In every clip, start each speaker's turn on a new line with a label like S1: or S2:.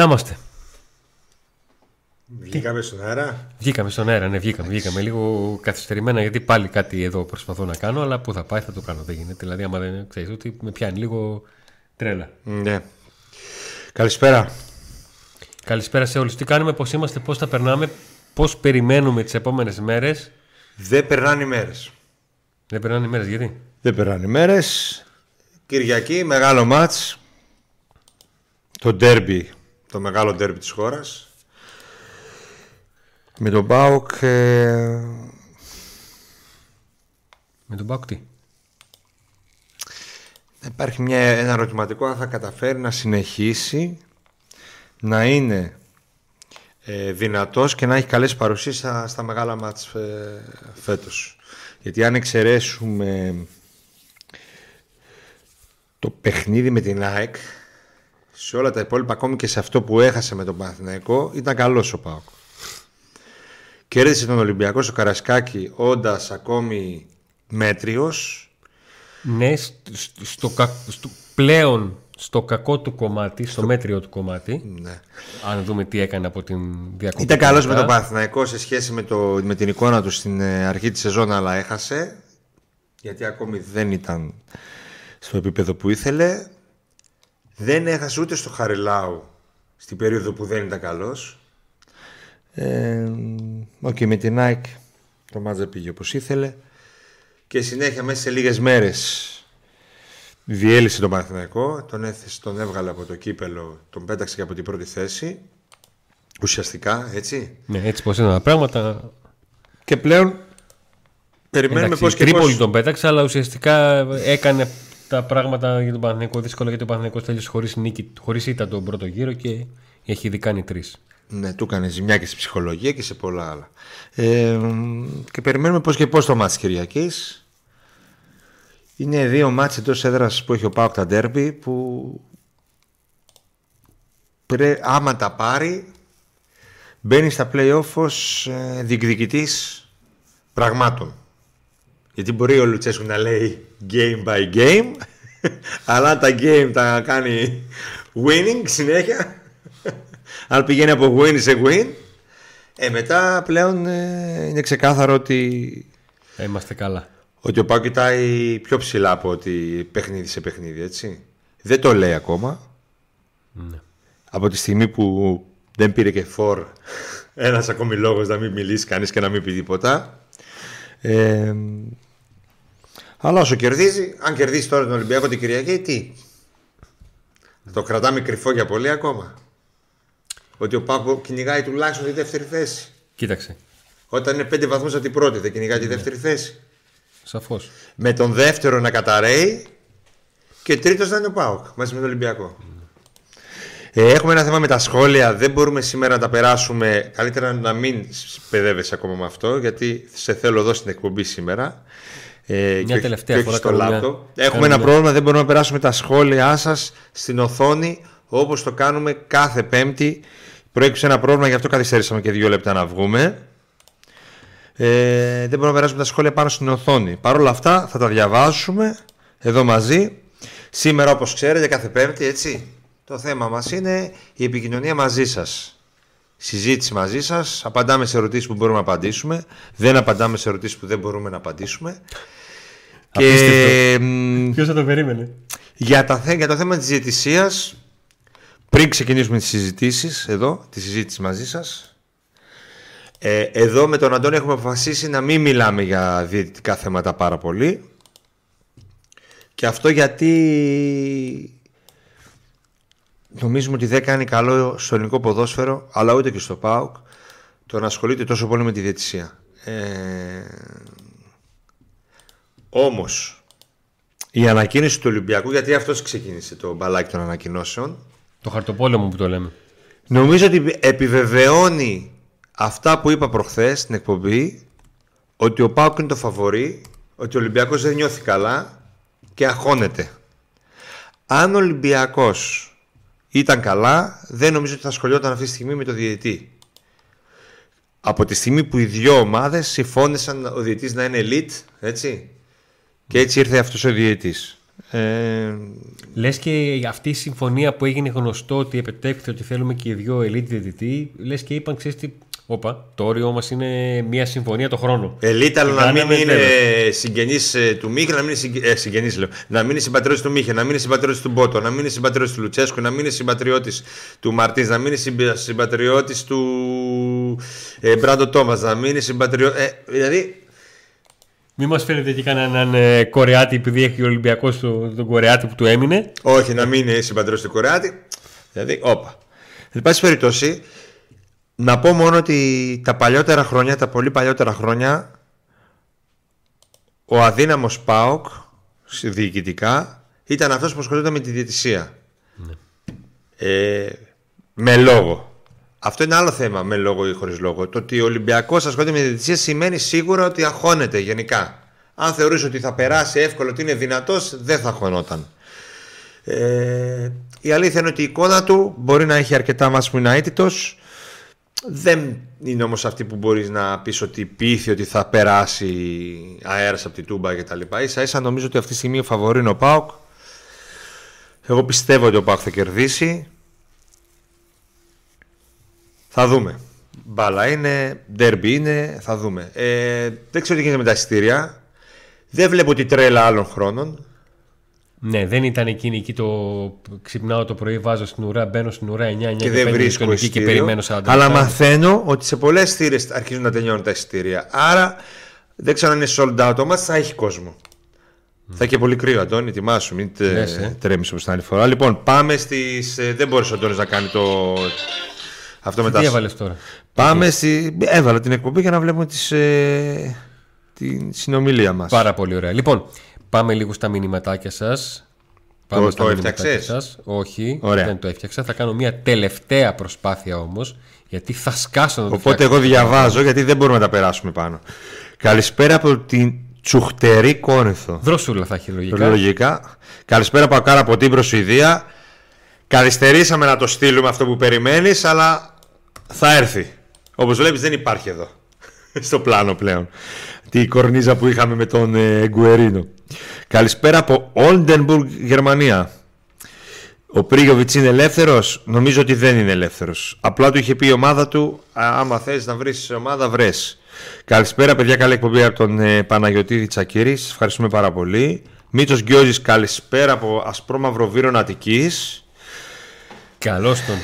S1: Να είμαστε.
S2: Βγήκαμε στον αέρα.
S1: Βγήκαμε στον αέρα, ναι, βγήκαμε. Βγήκαμε λίγο καθυστερημένα γιατί πάλι κάτι εδώ προσπαθώ να κάνω, αλλά που θα πάει θα το κάνω. Δεν γίνεται. Δηλαδή, άμα δεν ξέρεις ότι με πιάνει λίγο τρέλα.
S2: Ναι. Καλησπέρα.
S1: Καλησπέρα σε όλους. Τι κάνουμε, πώς είμαστε, πώς θα περνάμε, πώς περιμένουμε τις επόμενες μέρες.
S2: Δεν περνάνε οι μέρες.
S1: Δεν περνάνε οι μέρες, γιατί;
S2: Δεν περνάνε οι μέρες. Κυριακή, μεγάλο μάτς. Το ντέρμπι, το μεγάλο ντέρμπι της χώρας. Με τον Μπάουκ... Ε...
S1: Με τον Μπάουκ τι;
S2: Υπάρχει μια, ένα ερωτηματικό αν θα καταφέρει να συνεχίσει να είναι ε, δυνατός και να έχει καλές παρουσίες στα, στα μεγάλα μάτς ε, φέτος. Γιατί αν εξαιρέσουμε το παιχνίδι με την ΑΕΚ σε όλα τα υπόλοιπα ακόμη και σε αυτό που έχασε με τον Παναθηναϊκό ήταν καλός ο ΠΑΟΚ. Κέρδισε τον Ολυμπιακό στο Καρασκάκι όντας ακόμη μέτριος.
S1: Ναι, στο, στο, πλέον στο κακό του κομμάτι, στο, μέτριο του κομμάτι.
S2: Ναι.
S1: Αν δούμε τι έκανε από την διακοπή.
S2: Ήταν καλός με τον Παναθηναϊκό σε σχέση με, το, με την εικόνα του στην ε, αρχή της σεζόν αλλά έχασε. Γιατί ακόμη δεν ήταν στο επίπεδο που ήθελε. Δεν έχασε ούτε στο Χαριλάου στην περίοδο που δεν ήταν καλός. Ε, okay, με την Nike το μάτζα πήγε όπως ήθελε. Και συνέχεια μέσα σε λίγες μέρες διέλυσε τον Παναθηναϊκό, τον, έθεσε, τον έβγαλε από το κύπελο, τον πέταξε και από την πρώτη θέση. Ουσιαστικά, έτσι.
S1: Ναι, έτσι πως είναι τα πράγματα.
S2: Και πλέον περιμένουμε
S1: Εντάξει,
S2: πώς και
S1: Τρίπολη
S2: πώς...
S1: τον πέταξε, αλλά ουσιαστικά έκανε τα πράγματα για τον Παναθηναϊκό δύσκολα γιατί ο Παναθηναϊκός τέλειωσε χωρίς, νίκη, χωρίς ήττα τον πρώτο γύρο και έχει ήδη κάνει τρεις.
S2: Ναι, του έκανε ζημιά και στη ψυχολογία και σε πολλά άλλα. Ε, και περιμένουμε πώς και πώς το μάτι Κυριακής. Είναι δύο μάτς εντός έδρας που έχει ο Πάοκ τα ντέρμπι που πρέ, άμα τα πάρει μπαίνει στα play-off ως ε, διεκδικητής πραγμάτων. Γιατί μπορεί ο Λουτσέσκου να λέει game by game αλλά τα game τα κάνει winning συνέχεια αν πηγαίνει από win σε win ε, μετά πλέον ε, είναι ξεκάθαρο ότι
S1: Θα είμαστε καλά.
S2: ότι ο Πάου κοιτάει πιο ψηλά από ότι παιχνίδι σε παιχνίδι, έτσι. Δεν το λέει ακόμα.
S1: Ναι.
S2: Από τη στιγμή που δεν πήρε και φορ ένας ακόμη λόγος να μην μιλήσει κανείς και να μην πει τίποτα. Ε, αλλά όσο κερδίζει, αν κερδίσει τώρα τον Ολυμπιακό την Κυριακή, τι; Θα το κρατάμε κρυφό για πολύ ακόμα. Ότι ο Πάκο κυνηγάει τουλάχιστον τη δεύτερη θέση.
S1: Κοίταξε.
S2: Όταν είναι πέντε βαθμούς από την πρώτη, δεν κυνηγάει τη δεύτερη θέση.
S1: Σαφώς.
S2: Με τον δεύτερο να καταραίει και τρίτος να είναι ο Πάοκ μαζί με τον Ολυμπιακό. Ε, έχουμε ένα θέμα με τα σχόλια. Δεν μπορούμε σήμερα να τα περάσουμε. Καλύτερα να μην παιδεύεσαι ακόμα με αυτό, γιατί σε θέλω εδώ στην εκπομπή σήμερα. Ε,
S1: Μια
S2: και όχι-
S1: τελευταία
S2: και όχι
S1: φορά
S2: στο
S1: κάνουμε μια-
S2: λάπτοπ. Έχουμε
S1: κάνουμε
S2: ένα
S1: μια-
S2: πρόβλημα, δεν μπορούμε να περάσουμε τα σχόλιά σας στην οθόνη όπως το κάνουμε κάθε Πέμπτη. Προέκυψε ένα πρόβλημα, γι' αυτό καθυστερήσαμε και δύο λεπτά να βγούμε. Ε, δεν μπορούμε να περάσουμε τα σχόλια πάνω στην οθόνη. Παρ' όλα αυτά θα τα διαβάσουμε εδώ μαζί. Σήμερα όπως ξέρετε κάθε πέμπτη έτσι το θέμα μας είναι η επικοινωνία μαζί σας. Συζήτηση μαζί σας, απαντάμε σε ερωτήσεις που μπορούμε να απαντήσουμε, δεν απαντάμε σε ερωτήσεις που δεν μπορούμε να απαντήσουμε. Και
S1: Απίστευτο.
S2: μ,
S1: Ποιος θα το περίμενε;
S2: για, τα, θέ- για το θέμα της διαιτησίας, πριν ξεκινήσουμε τις συζητήσεις εδώ, τη συζήτηση μαζί σας, ε, εδώ με τον Αντώνη έχουμε αποφασίσει να μην μιλάμε για διαιτητικά θέματα πάρα πολύ. Και αυτό γιατί νομίζουμε ότι δεν κάνει καλό στο ελληνικό ποδόσφαιρο, αλλά ούτε και στο ΠΑΟΚ, το να ασχολείται τόσο πολύ με τη διαιτησία. Ε, όμως, η ανακοίνωση του Ολυμπιακού, γιατί αυτός ξεκίνησε το μπαλάκι των ανακοινώσεων,
S1: Το χαρτοπόλεμο που το λέμε.
S2: Νομίζω ότι επιβεβαιώνει αυτά που είπα προχθές στην εκπομπή ότι ο Πάουκ είναι το φαβορή, ότι ο Ολυμπιακός δεν νιώθει καλά και αγχώνεται. Αν ο Ολυμπιακός ήταν καλά, δεν νομίζω ότι θα ασχολιόταν αυτή τη στιγμή με το διαιτητή. Από τη στιγμή που οι δύο ομάδες συμφώνησαν ο διαιτητής να είναι elite, έτσι, και έτσι ήρθε αυτός ο διαιτητής. Ε,
S1: Λες και αυτή η συμφωνία που έγινε γνωστό ότι επιτέχθηκε ότι θέλουμε και οι δύο elite διαιτητή, λες και είπαν, ξέρεις τι, όπα, το όριό μας είναι μια συμφωνία το χρόνο.
S2: Ελίτ, αλλά να
S1: Κάναμε
S2: μην είναι
S1: τέλος.
S2: συγγενή του Μίχε, να μην είναι συγγε- ε, συγγενής, λέω. Να μην είναι συμπατριώτη του Μίχε, να μην είναι συμπατριώτη του Μπότο, να μην είναι συμπατριώτη του Λουτσέσκου, να μην είναι συμπατριώτης του Μαρτίν, να μην είναι συμπα- συμπατριώτης του ε, Μπράντο Τόμας, να μην είναι συμπατριώτη. Ε, δηλαδή,
S1: Μην μας φέρετε και κανέναν ε, Κορεάτη επειδή έχει ο Ολυμπιακός το- τον Κορεάτη που του έμεινε.
S2: όχι να μην είναι συμπατριώτης του Κορεάτη. Δηλαδή, όπα. Εν πάση περιπτώσει, να πω μόνο ότι τα παλιότερα χρόνια, τα πολύ παλιότερα χρόνια, ο αδύναμος ΠΑΟΚ διοικητικά ήταν αυτός που ασχολούνταν με τη διαιτησία. Ε, με λόγο. Αυτό είναι άλλο θέμα με λόγο ή χωρίς λόγο. Το ότι ο Ολυμπιακός ασχολείται με τη διαιτησία σημαίνει σίγουρα ότι αγχώνεται γενικά. Αν θεωρείς ότι θα περάσει εύκολο, ότι είναι δυνατός, δεν θα αγχωνόταν. Ε, η αλήθεια είναι ότι η εικόνα του μπορεί να έχει αρκετά μας που είναι αίτητος. Δεν είναι όμως αυτή που μπορείς να πεις ότι πείθει ότι θα περάσει αέρας από την Τούμπα και τα λοιπά. Ίσα ίσα νομίζω ότι αυτή τη στιγμή ο φαβορή είναι ο ΠΑΟΚ. Εγώ πιστεύω ότι ο ΠΑΟΚ θα κερδίσει. Θα δούμε. Μπάλα είναι, ντέρμπι είναι, θα δούμε. Ε, δεν ξέρω τι γίνεται με τα εισιτήρια. Δεν βλέπω τη τρέλα άλλων χρόνων.
S1: Ναι, δεν ήταν εκείνη εκεί το ξυπνάω το πρωί, βάζω στην ουρά, μπαίνω στην ουρά 9-9
S2: και δεν βρίσκω
S1: και
S2: εισιτήριο,
S1: περιμένω 40
S2: Αλλά
S1: λεπτά.
S2: μαθαίνω ότι σε πολλές θύρες αρχίζουν να τελειώνουν τα εισιτήρια. Άρα δεν ξέρω αν είναι sold out το μάτς, θα έχει κόσμο. Θα έχει και πολύ κρύο, Αντώνη, ετοιμάσου, μην τε...
S1: Λες, ε.
S2: τρέμεις όπως την άλλη φορά. Λοιπόν, πάμε στις... ε, Δεν μπορείς ο Αντώνης να κάνει το... Αυτό μετά.
S1: Τι έβαλες τώρα;
S2: Πάμε στη... Έβαλα την εκπομπή για να βλέπουμε τις, ε... την συνομιλία μας.
S1: Πάρα πολύ ωραία. Λοιπόν, πάμε λίγο στα μηνυματάκια σας. Πάμε
S2: Το-
S1: στα
S2: το
S1: μηνυματάκια
S2: έφτιαξες;
S1: σας. Όχι,
S2: Ωραία.
S1: δεν το έφτιαξα. Θα κάνω μια τελευταία προσπάθεια όμως. Γιατί θα σκάσω να το
S2: Οπότε
S1: φτιάξω.
S2: εγώ διαβάζω γιατί δεν μπορούμε να τα περάσουμε πάνω. Καλησπέρα από την Τσουχτερή Κόρινθο.
S1: Δρόσουλα θα έχει λογικά.
S2: Λογικά. Καλησπέρα Πακάρα από την Προσουηδία. Καθυστερήσαμε να το στείλουμε αυτό που περιμένεις, αλλά θα έρθει. Όπως βλέπεις, δεν υπάρχει εδώ. Στο πλάνο πλέον. Τη κορνίζα που είχαμε με τον ε, Γκουερίνο. Καλησπέρα από Όλντενμπουργκ, Γερμανία. Ο Πρίγιοβιτς είναι ελεύθερος; Νομίζω ότι δεν είναι ελεύθερος. Απλά του είχε πει η ομάδα του: «Α, Άμα θες να βρεις ομάδα, βρες. Καλησπέρα, παιδιά. Καλή εκπομπή από τον ε, Παναγιωτήδη Τσακύρης. Σας Ευχαριστούμε πάρα πολύ. Μίτσος Γκιόζης, καλησπέρα από Ασπρόμαυρο Βύρον Αττική.
S1: Καλώς τον.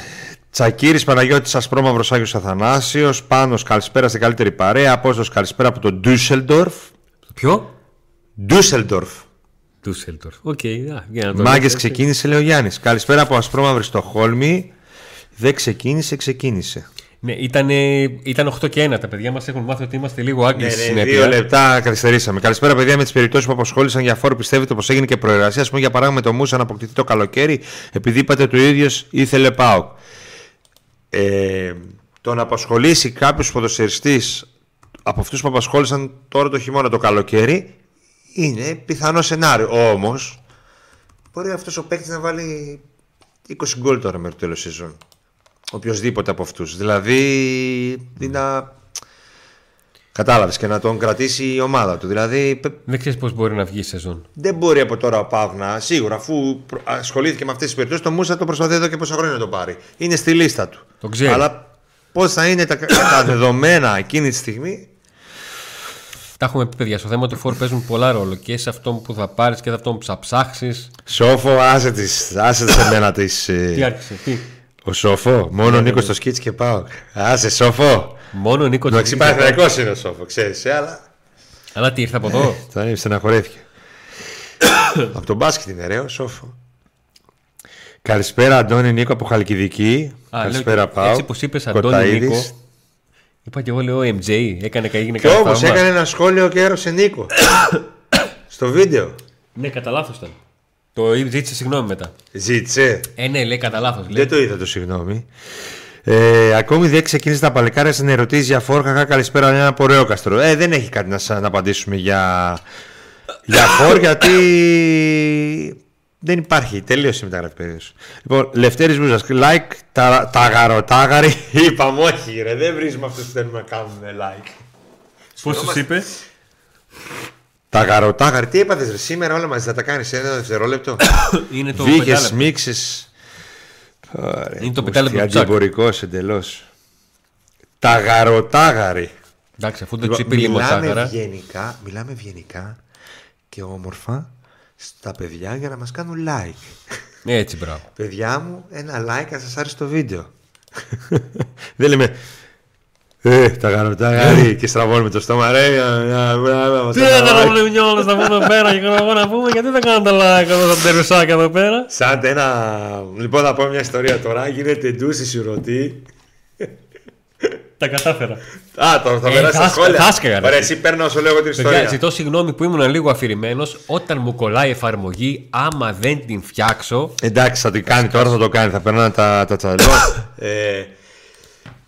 S2: Τσακύρης Παναγιώτης Ασπρόμαυρος Άγιος Αθανάσιος Πάνος καλησπέρα στην καλύτερη παρέα Απόστος καλησπέρα από τον Ντούσελντορφ
S1: Ποιο;
S2: Ντούσελντορφ
S1: Τούσελτορ. Οκ, α, για να το
S2: Μάγκες
S1: λέω.
S2: ξεκίνησε λέει ο Γιάννης Καλησπέρα από Ασπρόμαυρη Στοκχόλμη Δεν ξεκίνησε, ξεκίνησε
S1: Ναι, ήταν, ήταν 8 και 1. Τα παιδιά μας έχουν μάθει ότι είμαστε λίγο άγγλοι στη
S2: Ναι,
S1: συνέπεια.
S2: δύο λεπτά καθυστερήσαμε. Καλησπέρα, παιδιά, με τις περιπτώσεις που απασχόλησαν για φόρο. Πιστεύετε πως έγινε και προεργασία; Α πούμε, για παράδειγμα, με το Μούσα να αποκτηθεί το καλοκαίρι, επειδή είπατε το ίδιος ήθελε πάω. Ε, το να απασχολήσει κάποιος ποδοσφαιριστής από αυτούς που απασχόλησαν τώρα το χειμώνα το καλοκαίρι είναι πιθανό σενάριο. Όμως, μπορεί αυτός ο παίκτης να βάλει 20 γκολ τώρα μέχρι το τέλος σεζόν. Οποιοδήποτε από αυτούς. Δηλαδή, είναι να Κατάλαβες και να τον κρατήσει η ομάδα του. Δηλαδή πε-
S1: Δεν ξέρεις πώς μπορεί να βγει η σεζόν.
S2: δεν μπορεί από τώρα ο Πάου να. Σίγουρα, αφού προ- ασχολήθηκε με αυτές τις περιπτώσεις, το Μούσα το προσπαθεί εδώ και πόσα χρόνια να το πάρει. Είναι στη λίστα του.
S1: Το ξέρει.
S2: Αλλά πώς θα είναι τα, τα δεδομένα εκείνη τη στιγμή;
S1: Τα έχουμε πει, παιδιά. Στο θέμα του φόρ παίζουν πολλά ρόλο και σε αυτό που θα πάρεις και σε αυτό που θα ψάξεις.
S2: Σόφο, άσε τις, άσε τις εμένα τις,
S1: Τι
S2: ε,
S1: άρχισε, τι;
S2: Ο Σόφο, μόνο ο Νίκος το σκίτς και πάω. Άσε, Σόφο.
S1: Μόνο ο Νίκος.
S2: Εντάξει, Παναθηναϊκός είναι ο Σόφο, ξέρεις, αλλά.
S1: Αλλά τι ήρθε από εδώ;
S2: Θα είναι, στεναχωρέθηκε. από τον μπάσκετ είναι ρε, ο Σόφο. Καλησπέρα, Αντώνη Νίκο από Χαλκιδική.
S1: Α,
S2: Καλησπέρα,
S1: λέω,
S2: Πάω.
S1: Έτσι πως είπες Αντώνη Νίκο. Είπα και εγώ λέω MJ. Έκανε και έγινε
S2: Και
S1: κανένα
S2: όμως
S1: θαύμα.
S2: έκανε ένα σχόλιο και έρωσε Νίκο. Στο βίντεο.
S1: Ναι, κατά λάθος ήταν. Το ζήτησε συγγνώμη μετά.
S2: Ζήτησε.
S1: Ε, ναι, λέει κατά λάθος.
S2: Δεν το είδα το συγγνώμη. Ε, ακόμη δεν ξεκίνησε τα παλικάρια στην ερωτήσει για φόρχα. Καλησπέρα, ένα από ωραίο καστρο. Ε, δεν έχει κάτι να, σα- να απαντήσουμε για, για φόρ, γιατί δεν υπάρχει. Τελείωσε η μεταγραφή περίοδος. Λοιπόν, Λευτέρης Μπούζας, like, τα, ταγαροτάγαρη. Είπαμε, όχι, ρε, δεν βρίσκουμε αυτούς που θέλουμε να κάνουμε like.
S1: Πώς τους είπε;
S2: Τα γαροτάγαρη, τι έπαθε ρε, σήμερα όλα μαζί θα τα κάνεις σε ένα δευτερόλεπτο;
S1: Είναι το
S2: Βύχε,
S1: πεντάλεπτο.
S2: μίξει.
S1: Είναι το πεντάλεπτο του Τσάκ.
S2: Αντιπορικό εντελώς. Τα γαροτάγαρη.
S1: Εντάξει, αφού δεν του είπε λίγο
S2: μιλάμε
S1: τσάκαρα.
S2: ευγενικά, μιλάμε ευγενικά και όμορφα στα παιδιά για να μας κάνουν like.
S1: Έτσι, μπράβο.
S2: Παιδιά μου, ένα like αν σας άρεσε το βίντεο. Δεν λέμε ε, τα γαροτάγαρη και στραβώνουμε το στόμα ρε. για- για- μπράβο,
S1: Τι
S2: μας
S1: έκανα
S2: κάνουν like.
S1: πολύ μυαλό να εδώ πέρα και εγώ να πούμε γιατί δεν κάνετε like εδώ στα τερουσάκια εδώ πέρα;
S2: Σαν ένα. Λοιπόν, θα πω μια ιστορία τώρα. Γίνεται ντούση σιουρωτή.
S1: Τα κατάφερα.
S2: Α, το θα
S1: Ε,
S2: περάσει
S1: θα
S2: στα σχόλια.
S1: θα έσκαγα, ρε.
S2: Ωραία, εσύ παίρνω όσο λέγω την
S1: Παιδιά,
S2: ιστορία.
S1: ζητώ συγγνώμη που ήμουν λίγο αφηρημένος. Όταν μου κολλάει η εφαρμογή, άμα δεν την φτιάξω.
S2: Εντάξει, θα το κάνει τώρα, θα το κάνει. Θα περνάνε τα, τα τσαλό.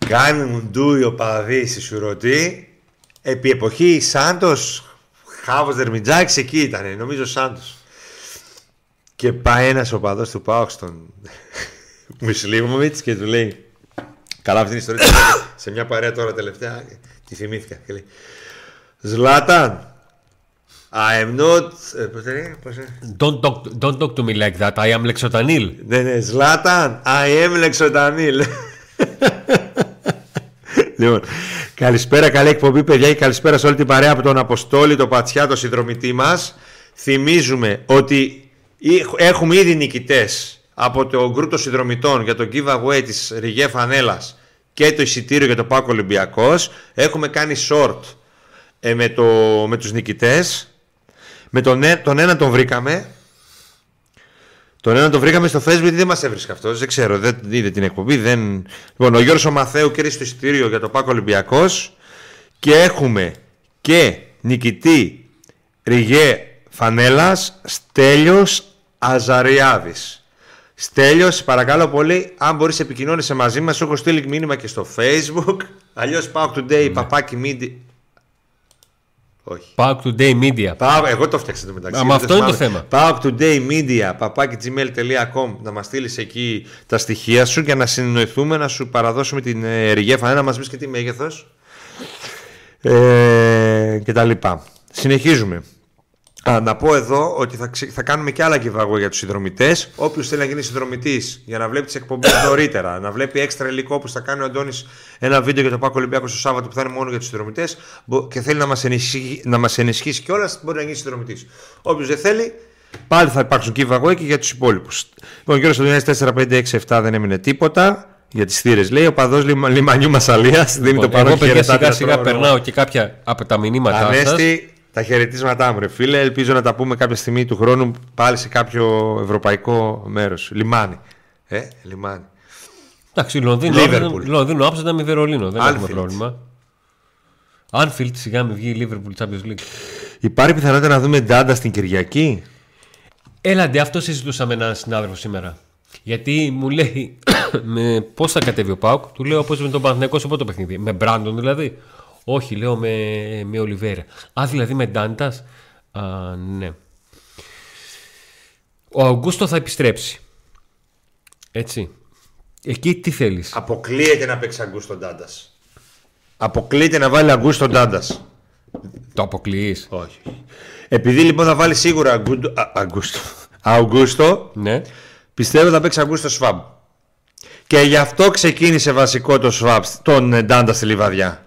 S2: ε, κάνουν ντου οι οπαδοί στη Σουρωτή. Επί εποχή Σάντος, Χάβος Δερμιτζάκης εκεί ήταν, νομίζω Σάντος. Και πάει ένας οπαδός του Πάοξ στον Μουσλίμοβιτ και του λέει. Καλά, αυτή την ιστορία την είπα σε μια παρέα τώρα τελευταία. Τη θυμήθηκα. Και λέει Ζλάταν, I am not. ε, πώς λέει, πώς είναι;
S1: Don't talk, don't talk to me like that. I am Lexotanil.
S2: Ναι, ναι, Ζλάταν, I am Λεξοτανίλ. λοιπόν, καλησπέρα, καλή εκπομπή, παιδιά, και καλησπέρα σε όλη την παρέα από τον Αποστόλη, τον Πατσιά, τον συνδρομητή μας. Θυμίζουμε ότι έχουμε ήδη νικητές από το γκρουπ των συνδρομητών για το giveaway της Ριγέ Φανέλας και το εισιτήριο για το Πάκο Ολυμπιακός. Έχουμε κάνει short ε, με, το, με τους νικητές. Με τον, ε- τον ένα τον βρήκαμε, τον ένα τον βρήκαμε στο facebook, δεν μας έβρισκε αυτός. Δεν ξέρω, δεν είδε την εκπομπή. Δεν... Λοιπόν, ο Γιώργος ο Μαθαίου κέρδισε το εισιτήριο για το Πάκο Ολυμπιακός. Και έχουμε και νικητή Ριγέ Φανέλας Στέλιος Αζαριάδης. Στέλιος, σε παρακαλώ πολύ, αν μπορείς επικοινώνησε μαζί μας, έχω στείλει μήνυμα και στο facebook. Αλλιώς πάω today, παπάκι media. Όχι.
S1: Pack Today Media.
S2: Πάω, εγώ το φτιάξα το μεταξύ.
S1: Α,
S2: δεν
S1: μα αυτό είναι το
S2: θυμάμαι.
S1: θέμα.
S2: Πάω up to day media, παπάκι.gmail.com να μας στείλεις εκεί τα στοιχεία σου και να συνοηθούμε να σου παραδώσουμε την ε, ρηγέφα. Να μας πεις και τι μέγεθος. Ε, και τα λοιπά. Συνεχίζουμε. Α, να πω εδώ ότι θα, ξε- θα κάνουμε και άλλα giveaway για τους συνδρομητές. Όποιος θέλει να γίνει συνδρομητής για να βλέπει τις εκπομπές νωρίτερα, να βλέπει έξτρα υλικό όπω θα κάνει ο Αντώνης ένα βίντεο για το Πάκο Ολυμπιακό στο Σάββατο που θα είναι μόνο για τους συνδρομητές και θέλει να μας ενισχύσει, να μας ενισχύσει κιόλας, μπορεί να γίνει συνδρομητής. Όποιος δεν θέλει, πάλι θα υπάρξουν giveaway και για τους υπόλοιπους. Λοιπόν, ο κύριο 4, 5, 6, 7 δεν έμεινε τίποτα. Για τις θύρες λέει. Ο παδός λιμα, λιμανιού Μασαλίας δίνει το
S1: Λοιπόν,
S2: παρόν
S1: εγώ παιδιά
S2: χαιρετάτε
S1: σιγά
S2: να
S1: σιγά
S2: τρώω,
S1: περνάω και κάποια από τα μηνύματά σας.
S2: Ανέστη, τα χαιρετίσματά μου, ρε φίλε. Ελπίζω να τα πούμε κάποια στιγμή του χρόνου πάλι σε κάποιο ευρωπαϊκό μέρος. Λιμάνι. Ε, λιμάνι.
S1: Εντάξει, Λονδίνο,
S2: Liverpool.
S1: Άμστερνταμ- Λονδίνο, Άμστερνταμ με Βερολίνο. Δεν έχουμε
S2: Anfield.
S1: πρόβλημα. Anfield σιγά μην βγει η Liverpool Champions League.
S2: Υπάρχει πιθανότητα να δούμε Ντάντα στην Κυριακή;
S1: Έλαντε, αυτό συζητούσα με έναν συνάδελφο σήμερα. Γιατί μου λέει με πώς θα κατέβει ο Πάουκ, του λέω πώ με τον Παναθηναϊκός σε πρώτο παιχνίδι. Με Μπράντον δηλαδή. Όχι, λέω με, με Ολιβέρα. Α, δηλαδή με Ντάντας; Α, ναι. Ο Αγκούστο θα επιστρέψει. Έτσι. Εκεί τι θέλεις;
S2: Αποκλείεται να παίξει Αγκούστο Ντάντας. Αποκλείεται να βάλει Αγκούστο Ντάντας.
S1: Το αποκλείεις;
S2: Όχι. Επειδή λοιπόν θα βάλει σίγουρα Αγκούντο- Α, Αγκούστο. Αγκούστο,
S1: Ναι.
S2: πιστεύω θα παίξει Αγκούστο Σβάμπ. Και γι' αυτό ξεκίνησε βασικό το Σβάμπ, τον ε, Ντάντα στη Λιβαδιά.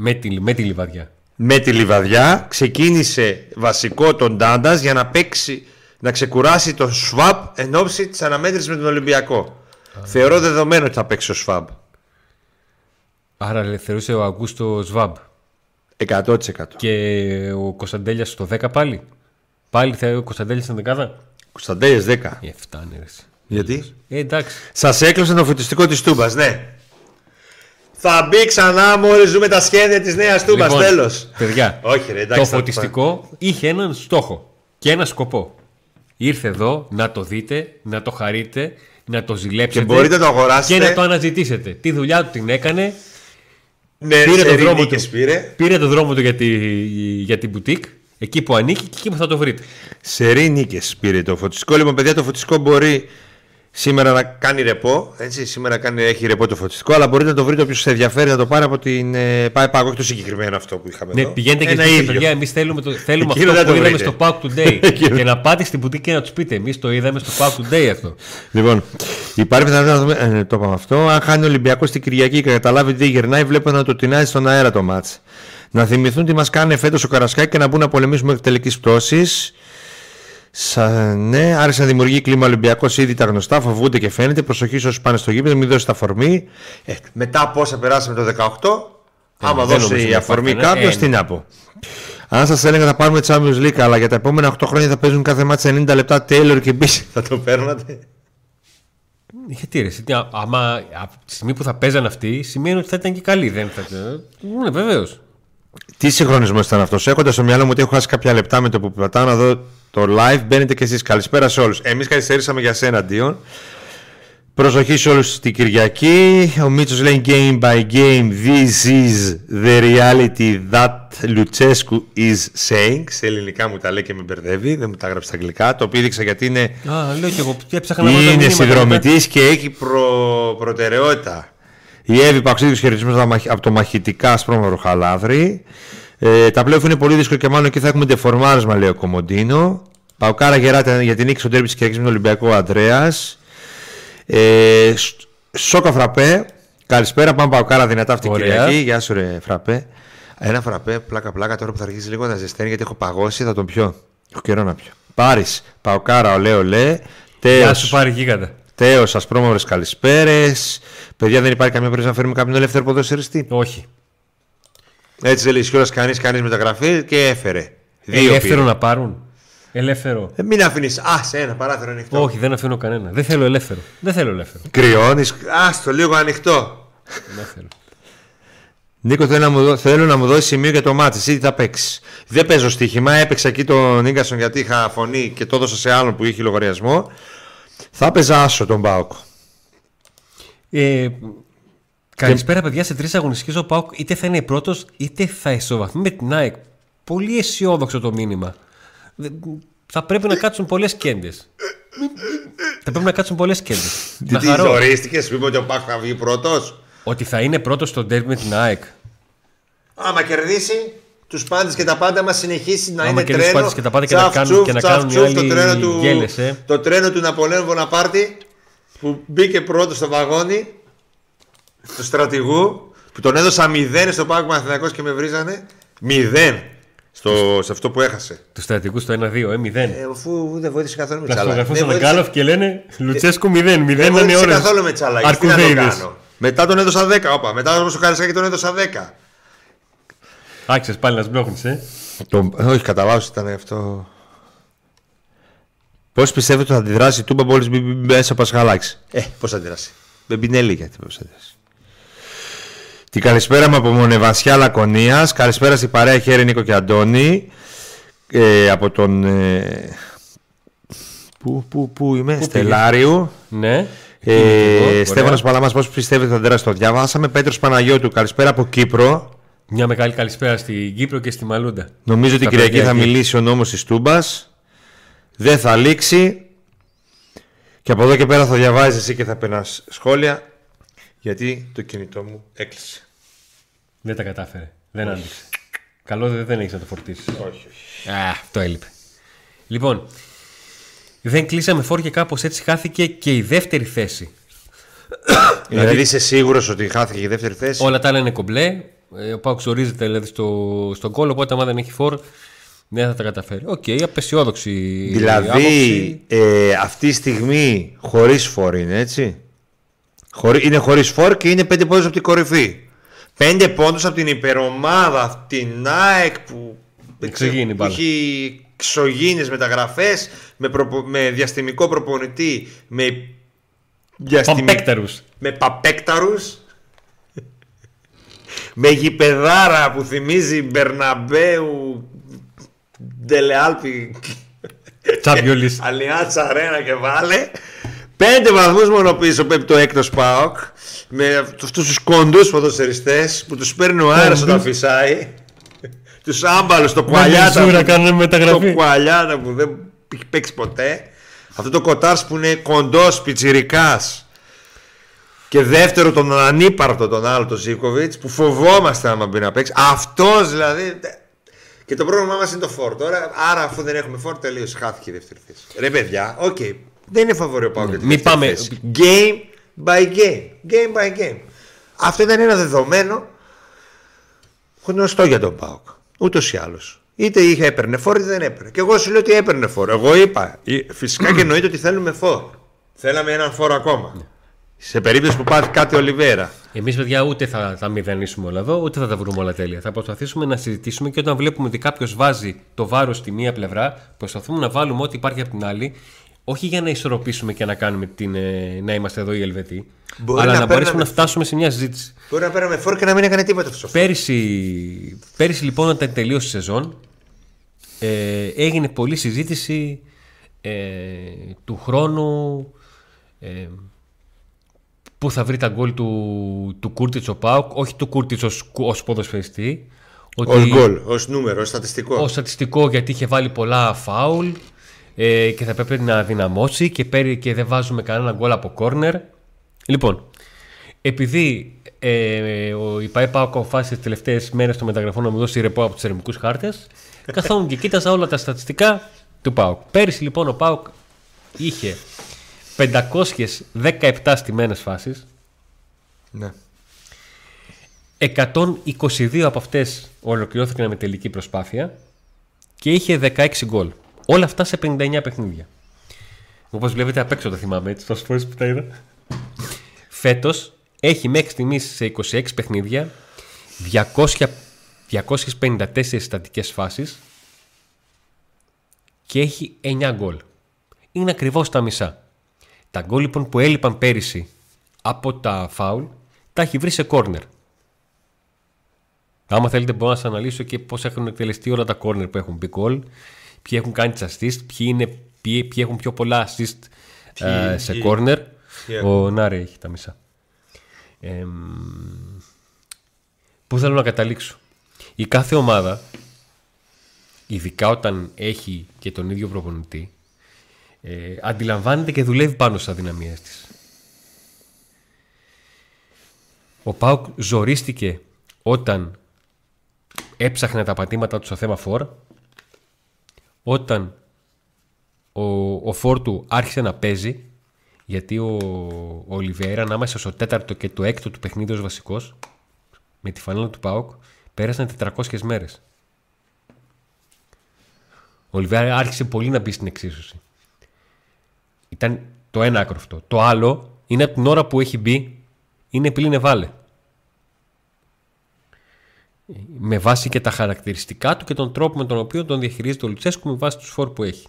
S1: Με τη, με τη λιβαδιά.
S2: με τη Λιβαδιά ξεκίνησε βασικό τον Ντάντα για να παίξει, να ξεκουράσει τον Σβάμπ εν ώψη της αναμέτρησης με τον Ολυμπιακό. Θεωρώ δεδομένο ότι θα παίξει ο Σβάμπ.
S1: Άρα ελευθερούσε ο Αγκούστο Σβάμπ.
S2: 100%.
S1: Και ο Κωνσταντέλιας στο 10 πάλι. Πάλι θα ο Κωνσταντέλιας στην δεκάδα.
S2: Κωνσταντέλιας 10.
S1: Ε, φτάνει ρε. εσύ.
S2: Γιατί;
S1: Ε, εντάξει.
S2: Σας έκλεισε το φωτιστικό της Τούμπας, ναι. Θα μπει ξανά μόλις δούμε τα σχέδια της Νέας Τούμπας.
S1: Λοιπόν,
S2: Τέλος.
S1: Παιδιά,
S2: Όχι, ρε, εντάξει.
S1: το
S2: θα
S1: φωτιστικό είχε έναν στόχο και ένα σκοπό. Ήρθε εδώ να το δείτε, να το χαρείτε, να το ζηλέψετε
S2: Και μπορείτε να το αγοράσετε.
S1: και να το αναζητήσετε. Τη δουλειά του την έκανε,
S2: Ναι,
S1: πήρε
S2: σε
S1: το δρόμο
S2: ρινίκες
S1: του.
S2: Πήρε.
S1: πήρε το δρόμο του για, τη, για την μπουτίκ, εκεί που ανήκει και εκεί που θα το βρείτε.
S2: Σε νίκε πήρε το φωτιστικό. Λοιπόν, παιδιά, το φωτιστικό μπορεί σήμερα να κάνει ρεπό. Έτσι, σήμερα κάνει, έχει ρεπό το φωτιστικό, αλλά μπορείτε να το βρείτε όποιος σε ενδιαφέρει να το πάρει από την. Ε, πάει πάγο, όχι το συγκεκριμένο αυτό που είχαμε.
S1: Ναι,
S2: εδώ.
S1: πηγαίνετε και
S2: Ένα
S1: πείτε,
S2: ίδιο.
S1: παιδιά, εμείς θέλουμε, το, θέλουμε
S2: Εκείνο
S1: αυτό
S2: δεν
S1: που
S2: το
S1: είδαμε
S2: βρείτε.
S1: στο Pack Today.
S2: Εκείνο.
S1: και να πάτε στην μπουτίκη και να τους πείτε, εμείς το είδαμε στο Pack Today αυτό.
S2: Λοιπόν, υπάρχει πιθανότητα να δούμε. Ε, το είπαμε αυτό. Αν χάνει ο Ολυμπιακός την Κυριακή και καταλάβει τι γυρνάει, βλέπω να το τεινάζει στον αέρα το μάτς. Να θυμηθούν τι μας κάνει φέτος ο Καρασκάκη και να μπουν να πολεμήσουν μέχρι τελική πτώσης. Σα, ναι, άρχισε να δημιουργεί κλίμα Ολυμπιακός ήδη τα γνωστά. Φοβούνται και φαίνεται. Προσοχή σε όσους πάνε στο γήπεδο, μην δώσει αφορμή. Ε, μετά από όσα περάσαμε το 18, άμα
S1: δεν
S2: δώσει
S1: νομίζω
S2: η
S1: να
S2: αφορμή
S1: υπάρχει, ναι.
S2: κάποιος,
S1: Ε,
S2: τι να πω. Αν σας έλεγα θα πάρουμε Champions League, αλλά για τα επόμενα 8 χρόνια θα παίζουν κάθε μάτσα 90 λεπτά Taylor και Μπίση, θα το παίρνατε.
S1: Γιατί ρε, εσύ, τι, α- άμα από τη στιγμή που θα παίζανε αυτοί, σημαίνει ότι θα ήταν και καλοί. Δεν θα ήταν. Ναι, βεβαίως.
S2: Τι συγχρονισμός ήταν αυτός; Έχοντας στο μυαλό μου ότι έχω χάσει κάποια λεπτά με το που πατάω να δω το live, μπαίνετε και εσείς. Καλησπέρα σε όλους. Εμείς καθυστερήσαμε για σένα, Ντίον. Προσοχή σε όλους την Κυριακή. Ο Μίτσος λέει game by game. This is the reality that Luchescu is saying. Σε ελληνικά μου τα λέει και με μπερδεύει. Δεν μου τα έγραψε στα αγγλικά. Το πήδηξα γιατί είναι,
S1: Α, λέω και εγώ. Και έψαχνα να βρω τα
S2: είναι
S1: μηνύματα.
S2: συνδρομητής και έχει προ... προτεραιότητα. Η Εύη Παξίδη χαιρετισμό από το μαχητικά σπρώμαυρο χαλάδρι. Ε, τα πλέον είναι πολύ δύσκολο και μάλλον εκεί θα έχουμε ντεφορμάρισμα, λέει ο Κομοντίνο. Παουκάρα γεράτε για την νίκη στον τέρμι της Κυριακής με τον Ολυμπιακό Αντρέα. Ε, Σ- Σόκα Φραπέ. Καλησπέρα, πάμε Παουκάρα δυνατά αυτή την
S1: Ωραία.
S2: Κυριακή. Γεια σου, ρε Φραπέ. Ένα φραπέ, πλάκα-πλάκα τώρα που θα αρχίσει λίγο να ζεσταίνει γιατί έχω παγώσει, θα τον πιω. Έχω καιρό να πιω. Πάρεις, Παουκάρα, ολέ, ολέ.
S1: Γεια
S2: Τέος,
S1: σου πάρει γίγαντα.
S2: Τέος, ασπρόμαυρες καλησπέρες. Παιδιά, δεν υπάρχει καμία περίπτωση να φέρουμε κάποιον ελεύθερο ποδοσφαιριστή;
S1: Όχι.
S2: Έτσι δεν λέει ισχυρό κανείς, κανείς μεταγραφή και έφερε. Δύο
S1: Ελεύθερο
S2: πήρε.
S1: να πάρουν; Ελεύθερο.
S2: Ε, μην αφήνεις. Α, σε ένα παράθυρο ανοιχτό.
S1: Όχι, δεν αφήνω κανένα. Δεν θέλω ελεύθερο. Δεν θέλω ελεύθερο.
S2: Κρυώνεις. Α, το λίγο ανοιχτό.
S1: Δεν θέλω.
S2: Νίκο, θέλω να, μου, δω- θέλω να μου δώσεις σημείο για το μάτι. Εσύ τι θα παίξεις; Δεν παίζω στοίχημα. Έπαιξα εκεί τον Νίγκασον γιατί είχα φωνή και το έδωσα σε άλλον που είχε λογαριασμό. Θα παίζα άσο τον Μπάουκ.
S1: Ε, καλησπέρα, παιδιά. Σε τρεις αγωνιστικές ο Πάουκ είτε θα είναι πρώτος είτε θα ισοβαθμεί με την ΑΕΚ. Πολύ αισιόδοξο το μήνυμα. Δε- Θα πρέπει να κάτσουν πολλές κέντες. θα πρέπει να κάτσουν πολλές κέντες. να
S2: Τι
S1: χαρώ.
S2: ζορίστηκες, σου είπε ότι ο Πάκ θα βγει πρώτος;
S1: Ότι θα είναι πρώτος στο ντέρμπι με την ΑΕΚ.
S2: Άμα κερδίσει τους πάντες και τα πάντα, μας συνεχίσει να
S1: Άμα
S2: είναι
S1: κερδίσει
S2: τρένο.
S1: πάντες και τα πάντα και να
S2: τσαφ,
S1: κάνουν-
S2: τσουφ,
S1: και να
S2: τσαφ,
S1: κάνουν οι
S2: τσουφ,
S1: άλλοι
S2: το τρένο του,
S1: γέλες, ε.
S2: το τρένο του Ναπολέον Βοναπάρτη που μπήκε πρώτος στο βαγόνι του στρατηγού που τον έδωσα μηδέν στο Πάκο Μαθηνακός και με βρίζανε. Μηδέν στο, σε αυτό που έχασε.
S1: Τους στρατικού στο 1-2, ε, 0.
S2: Ε, αφού δεν βοήθησε καθόλου με τσάλα.
S1: Πλαστογραφούν
S2: Δεν
S1: στον
S2: βοήθησε-
S1: Αγκάλοφ και λένε Λουτσέσκου 0. 0
S2: Δεν
S1: είναι
S2: βοήθησε
S1: ώρες.
S2: καθόλου με τσάλα. Τι να το
S1: Αρκουδέιδες.
S2: κάνω. Μετά τον έδωσα 10. Όπα. Μετά στο Καρισκάκη τον έδωσα 10.
S1: Άξιες πάλι να σμπρώχνεις, ε.
S2: Το, όχι, κατά βάση ήταν αυτό. Πώς πιστεύετε ότι θα αντιδράσει η Τούμπα μόλις μπει μπει μέσα από Πασχαλάκης; Ε, πώς θα αντιδράσει; Μπεμπινέλη γιατί πώ θα αντιδράσεις. Την καλησπέρα μου από Μονεβασιά Λακωνίας. Καλησπέρα στην παρέα Χέρι Νίκο και Αντώνη. Ε, από τον. Ε, πού, πού, πού είμαι,
S1: πήγε;
S2: Στελάριου.
S1: Ναι. Εκεί είμαι και εγώ.
S2: Ε,
S1: Ωραία.
S2: Στέφανος Παλαμάς, πώς πιστεύετε ότι θα αντιδράσει το διαβάσαμε. Πέτρος Παναγιώτου, καλησπέρα από Κύπρο.
S1: Μια μεγάλη καλησπέρα στην Κύπρο και στη Μαλούντα.
S2: Νομίζω ότι
S1: Στα
S2: την Κυριακή
S1: παιδιά
S2: θα
S1: εκεί.
S2: μιλήσει ο νόμος της Τούμπας. Δεν θα λήξει. Και από εδώ και πέρα θα διαβάζεις εσύ και θα περνάς σχόλια. Γιατί το κινητό μου έκλεισε.
S1: Δεν τα κατάφερε. Δεν άντεξε. Καλό δεν, δεν έχεις να το φορτίσεις.
S2: Όχι, όχι.
S1: Α, αυτό έλειπε. Λοιπόν, δεν κλείσαμε φόρ και κάπως έτσι χάθηκε και η δεύτερη θέση.
S2: Δηλαδή είσαι σίγουρος ότι χάθηκε η δεύτερη θέση;
S1: Όλα τα άλλα είναι κομπλέ. Ε, Ο ΠΑΟΚ στηρίζεται δηλαδή στο, στον κόλλο. Οπότε, άμα δεν έχει φόρ, δεν θα τα καταφέρει. Οκ, απεσιόδοξη.
S2: Δηλαδή
S1: άποψη.
S2: ε, αυτή τη στιγμή χωρίς φόρ είναι έτσι; Χωρί, είναι χωρίς φόρ και είναι πέντε πόντους από την κορυφή. Πέντε πόντους από την υπερομάδα, την ΑΕΚ που, δεν ξέρω,
S1: Εξωγήινη
S2: που
S1: μπάλα.
S2: έχει εξωγήινες μεταγραφές με, προπο- με διαστημικό προπονητή, με, διαστημι-
S1: Παμπέκταρους.
S2: με παπέκταρους με γηπεδάρα που θυμίζει Μπερναμπέου Ντελεάλπη
S1: Τσάμπιολης.
S2: Αλιάτσα Αρένα και βάλε. Πέντε βαθμούς μόνο πίσω πέφτει το έκτος Πάοκ. Με αυτούς τους κοντούς ποδοσφαιριστέ που τους παίρνει ο αέρα όταν φυσάει. Τους άμπαλους, το κουαλιάτα.
S1: μεσούρα
S2: που-
S1: κάνουν μεταγραφή.
S2: Το κουαλιάτα που δεν έχει παίξει ποτέ. Αυτό το κοτάρς που είναι κοντός πιτσιρικάς. Και δεύτερο τον ανύπαρκτο τον άλλο τον Ζίβκοβιτς που φοβόμαστε άμα μπει να παίξει. Αυτός δηλαδή. Και το πρόβλημά μας είναι το φόρ. Τώρα, άρα αφού δεν έχουμε φόρ, τελείως χάθηκε η δεύτερη θέση. Ρε παιδιά, OK. Okay. Δεν είναι φαβορί ο πάω για
S1: Μην πάμε.
S2: Game by game. Game by game. Αυτό ήταν ένα δεδομένο γνωστό για τον ΠΑΟΚ. Ούτως ή άλλως. Είτε είχε έπαιρνε φόρ είτε δεν έπαιρνε. Και εγώ σου λέω ότι έπαιρνε φόρ. Εγώ είπα. Φυσικά και εννοείται ότι θέλουμε φόρ. Θέλαμε έναν φόρ ακόμα. Σε περίπτωση που πάθει κάτι ο Λιβέρα.
S1: Εμείς, παιδιά, ούτε θα τα μηδενίσουμε όλα εδώ, ούτε θα τα βρούμε όλα τέλεια. Θα προσπαθήσουμε να συζητήσουμε και όταν βλέπουμε ότι κάποιος βάζει το βάρος στη μία πλευρά, προσπαθούμε να βάλουμε ό,τι υπάρχει από την άλλη. Όχι για να ισορροπήσουμε και να κάνουμε την, ε, να είμαστε εδώ οι Ελβετοί, Μπορεί αλλά να, να μπορέσουμε να φτάσουμε σε μια συζήτηση.
S2: Μπορεί να πέραμε φόρ και να μην έκανε τίποτα αυτό.
S1: Πέρυσι, πέρυσι λοιπόν, όταν τελείωσε η σεζόν, ε, έγινε πολλή συζήτηση ε, του χρόνου. Ε, Πού θα βρει τα γκολ του, του Κούρτιτς ο Πάουκ, όχι του Κούρτιτς ως ποδοσφαιριστή.
S2: Ω γκολ, ως νούμερο, ως στατιστικό.
S1: Ω στατιστικό γιατί είχε βάλει πολλά φάουλ ε, και θα πρέπει να δυναμώσει και, πέρι, και δεν βάζουμε κανένα γκολ από κόρνερ. Λοιπόν, επειδή ε, ο Ιπαέ Πάουκ αποφάσισε τις τελευταίες μέρες των μεταγραφών να μου δώσει ρεπό από τους ερμικού χάρτες, καθόμουν και κοίταζα όλα τα στατιστικά του Πάουκ. Πέρυσι λοιπόν ο Πάουκ είχε 517 στιμένες φάσεις.
S2: Ναι.
S1: 122 από αυτές ολοκληρώθηκαν με τελική προσπάθεια και είχε 16 γκολ. Όλα αυτά σε 59 παιχνίδια. Όπως βλέπετε απ' έξω το θυμάμαι έτσι, τόσες φορές που τα είδα. Φέτος έχει μέχρι στιγμής σε 26 παιχνίδια 200, 254 στατικές φάσεις και έχει 9 γκολ. Είναι ακριβώς τα μισά. Τα γκολ λοιπόν που έλειπαν πέρυσι από τα φάουλ τα έχει βρει σε κόρνερ. Άμα θέλετε μπορώ να σας αναλύσω και πώς έχουν εκτελεστεί όλα τα κόρνερ που έχουν μπει γκολ, ποιοι έχουν κάνει τις assist, ποιοι, είναι, ποιοι, ποιοι έχουν πιο πολλά assist ε, σε κόρνερ. Ο Νάρε έχει τα μισά. Ε, πού θέλω να καταλήξω. Η κάθε ομάδα, ειδικά όταν έχει και τον ίδιο προπονητή, ε, αντιλαμβάνεται και δουλεύει πάνω στις αδυναμίες της. Ο Πάουκ ζορίστηκε όταν έψαχνε τα πατήματα του στο θέμα φόρ, όταν ο, ο φόρ του άρχισε να παίζει, γιατί ο, ο Ολιβέρα ανάμεσα στο τέταρτο και το έκτο του παιχνίδι ως βασικός, με τη φανέλα του ΠΑΟΚ, πέρασαν 400 μέρες. Ο Ολιβέρα άρχισε πολύ να μπει στην εξίσωση. Ήταν το ένα άκρο αυτό. Το άλλο είναι από την ώρα που έχει μπει είναι πλήνε βάλε. Με βάση και τα χαρακτηριστικά του και τον τρόπο με τον οποίο τον διαχειρίζεται ο Λουτσέσκου με βάση τους φόρ που έχει.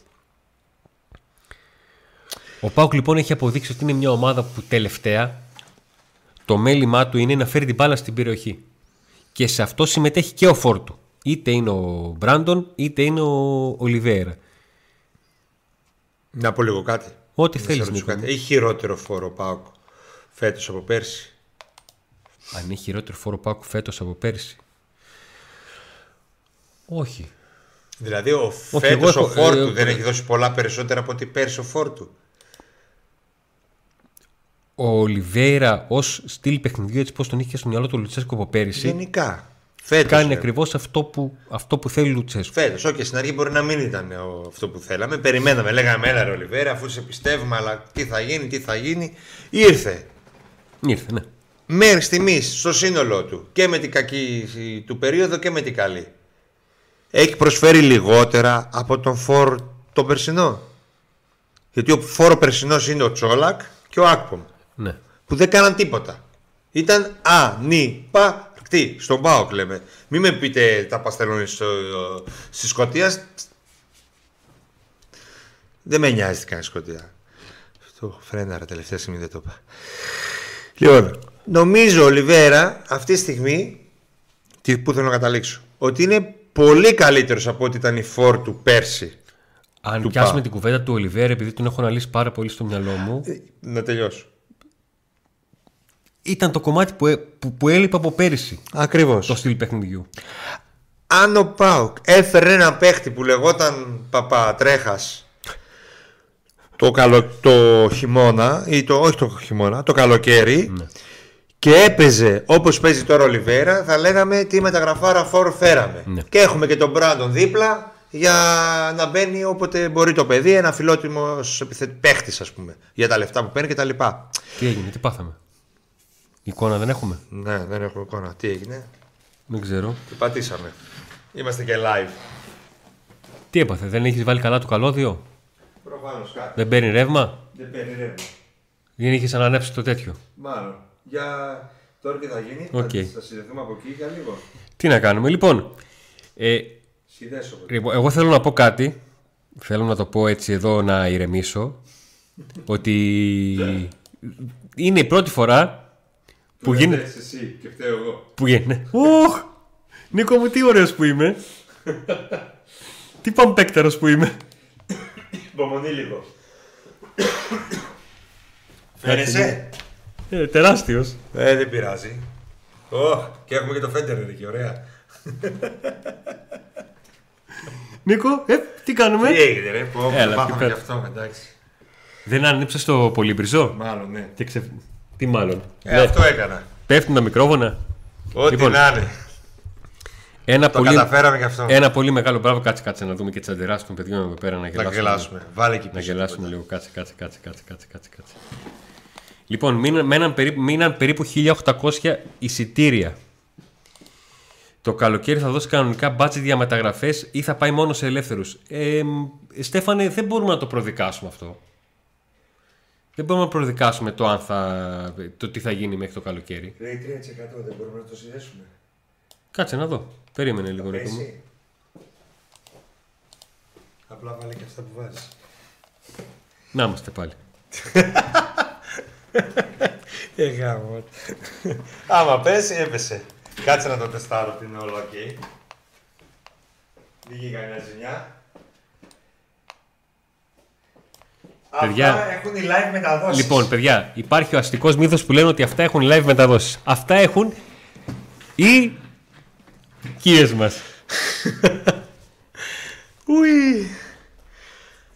S1: Ο Πάουκ λοιπόν έχει αποδείξει ότι είναι μια ομάδα που τελευταία το μέλημά του είναι να φέρει την μπάλα στην περιοχή. Και σε αυτό συμμετέχει και ο φόρ του. Είτε είναι ο Μπράντον είτε είναι ο Ολιβέρα.
S2: Να πω λίγο κάτι.
S1: Ό,τι θέλεις.
S2: Έχει χειρότερο φόρο Πάουκ φέτος από πέρσι;
S1: Αν έχει χειρότερο φόρο Πάουκ φέτος από πέρσι; Όχι.
S2: Δηλαδή ο φέτος ο φόρτου ε, δεν έχει δώσει πολλά περισσότερα από ότι πέρσι ο φόρτου;
S1: Ο Ολιβέηρα ως στυλ παιχνιδιού έτσι πώς τον είχε στο μυαλό του Λουτσέσκο από πέρυσι.
S2: Γενικά.
S1: Φέτος, κάνει ακριβώς αυτό που, αυτό που θέλει ο Λουτσέσκο.
S2: Φέτος, όχι, στην αρχή μπορεί να μην ήταν αυτό που θέλαμε. Περιμέναμε, λέγαμε, έλα ρε Ολιβέρα, αφού σε πιστεύουμε, αλλά τι θα γίνει, τι θα γίνει. Ήρθε.
S1: Ήρθε, ναι.
S2: Μέχρι στιγμής στο σύνολό του και με την κακή του περίοδο και με την καλή. Έχει προσφέρει λιγότερα από τον φόρ τον περσινό. Γιατί ο φόρο περσινός είναι ο Τσόλακ και ο Άκπομ.
S1: Ναι.
S2: Που δεν κάναν τίποτα. Ήταν ανύπα τι, στον Πάοκ λέμε. Μην με πείτε τα παστελόνι στη Σκωτία. Δεν με νοιάζει τι κάνει Σκωτία. Το φρέναρα τελευταία στιγμή δεν το είπα. Λοιπόν, νομίζω ο Λιβέρα αυτή τη στιγμή, τι, που θέλω να καταλήξω, ότι είναι πολύ καλύτερος από ό,τι ήταν η φόρ του πέρσι.
S1: Αν πιάσουμε την κουβέντα του Ολιβέρα, επειδή τον έχω αναλύσει πάρα πολύ στο μυαλό μου.
S2: Ε, να τελειώσω
S1: ήταν το κομμάτι που, που, που έλειπε από πέρυσι.
S2: Ακριβώς.
S1: Το στυλ παιχνιδιού.
S2: Αν ο Πάουκ έφερε ένα παίχτη που λεγόταν Παπατρέχας το, καλο, το χειμώνα, ή το, όχι το χειμώνα, το καλοκαίρι
S1: Ναι.
S2: και έπαιζε όπως παίζει τώρα ο Λιβέρα, θα λέγαμε τι μεταγραφάρα φόρ φέραμε.
S1: Ναι.
S2: Και έχουμε και τον Μπράντον δίπλα για να μπαίνει όποτε μπορεί το παιδί, ένα φιλότιμος παίχτης, ας πούμε, για τα λεφτά που παίρνει και τα λοιπά.
S1: Τι έγινε, τι πάθαμε; Εικόνα δεν έχουμε;
S2: Ναι, δεν έχω εικόνα. Τι έγινε,
S1: Δεν ξέρω.
S2: τι πατήσαμε. Είμαστε και live.
S1: Τι έπαθε, δεν έχεις βάλει καλά το καλώδιο;
S2: Προφανώς κάτι.
S1: Δεν παίρνει ρεύμα;
S2: Δεν παίρνει ρεύμα.
S1: Δεν είχες ανάψει το τέτοιο;
S2: Μάλλον. Για τώρα τι θα γίνει,
S1: Οκ.
S2: θα, θα συνδεθούμε από εκεί για λίγο.
S1: Τι να κάνουμε. Λοιπόν, ε,
S2: Συνδέσω.
S1: λοιπόν, εγώ θέλω να πω κάτι. Θέλω να το πω έτσι εδώ να ηρεμήσω. ότι είναι η πρώτη φορά που γίνεται.
S2: εσύ και φταίω εγώ.
S1: Που γίνεται. Οχ! Νίκο μου, τι ωραίος που είμαι. τι παμπέκταρος που είμαι.
S2: Υπομονή λίγο. Φαίνεσαι;
S1: Ε, τεράστιος.
S2: Ε, δεν πειράζει. Ωχ, και έχουμε και το Φέντερ εκεί, ωραία.
S1: Νίκο, ε, τι κάνουμε;
S2: Τι έγινε, ρε, πω,
S1: Έλα,
S2: πάθαμε
S1: τι
S2: και
S1: πέρα.
S2: αυτό, εντάξει.
S1: Δεν άνοιψες το πολύμπριζο.
S2: Μάλλον, ναι.
S1: Τι, ξε... τι μάλλον.
S2: Ε,
S1: Ναι,
S2: αυτό έκανα.
S1: Πέφτουν τα μικρόφωνα.
S2: Ό,τι
S1: Λοιπόν,
S2: να είναι.
S1: Ένα
S2: Το
S1: πολύ,
S2: καταφέραμε και αυτό.
S1: ένα πολύ μεγάλο μπράβο. Κάτσε, κάτσε να δούμε και τις αντιδράσει των παιδιών εδώ πέρα να
S2: Να
S1: γελάσουμε.
S2: γελάσουμε. Βάλε εκεί
S1: Να
S2: πίσω.
S1: γελάσουμε λίγο. Κάτσε, κάτσε, κάτσε, κάτσε, κάτσε, κάτσε, κάτσε. Λοιπόν, μείναν, μέναν περίπου, μείναν περίπου 1800 εισιτήρια. Το καλοκαίρι θα δώσει κανονικά budget για μεταγραφές ή θα πάει μόνο σε ελεύθερους. Ε, μ, Στέφανε, δεν μπορούμε να το προδικάσουμε αυτό. Δεν μπορούμε να προδικάσουμε το, αν θα, το τι θα γίνει μέχρι το καλοκαίρι.
S2: Λέει 3% δεν μπορούμε να το συνδέσουμε.
S1: Κάτσε να δω. Περίμενε λίγο, Νίκο μου.
S2: Πέσει. Απλά βάλε και αυτά που βάζεις.
S1: Να είμαστε πάλι.
S2: Ε, γάμο. Άμα πέσει, έπεσε. Κάτσε να το τεστάρω ότι είναι όλο ok. Βγήκε κανένα ζημιά.
S1: Παιδιά.
S2: Αυτά έχουν οι live μεταδόσεις.
S1: Λοιπόν, παιδιά, υπάρχει ο αστικός μύθος που λένε ότι αυτά έχουν live μεταδόσεις. Αυτά έχουν οι κύριε μας.
S2: Ουι.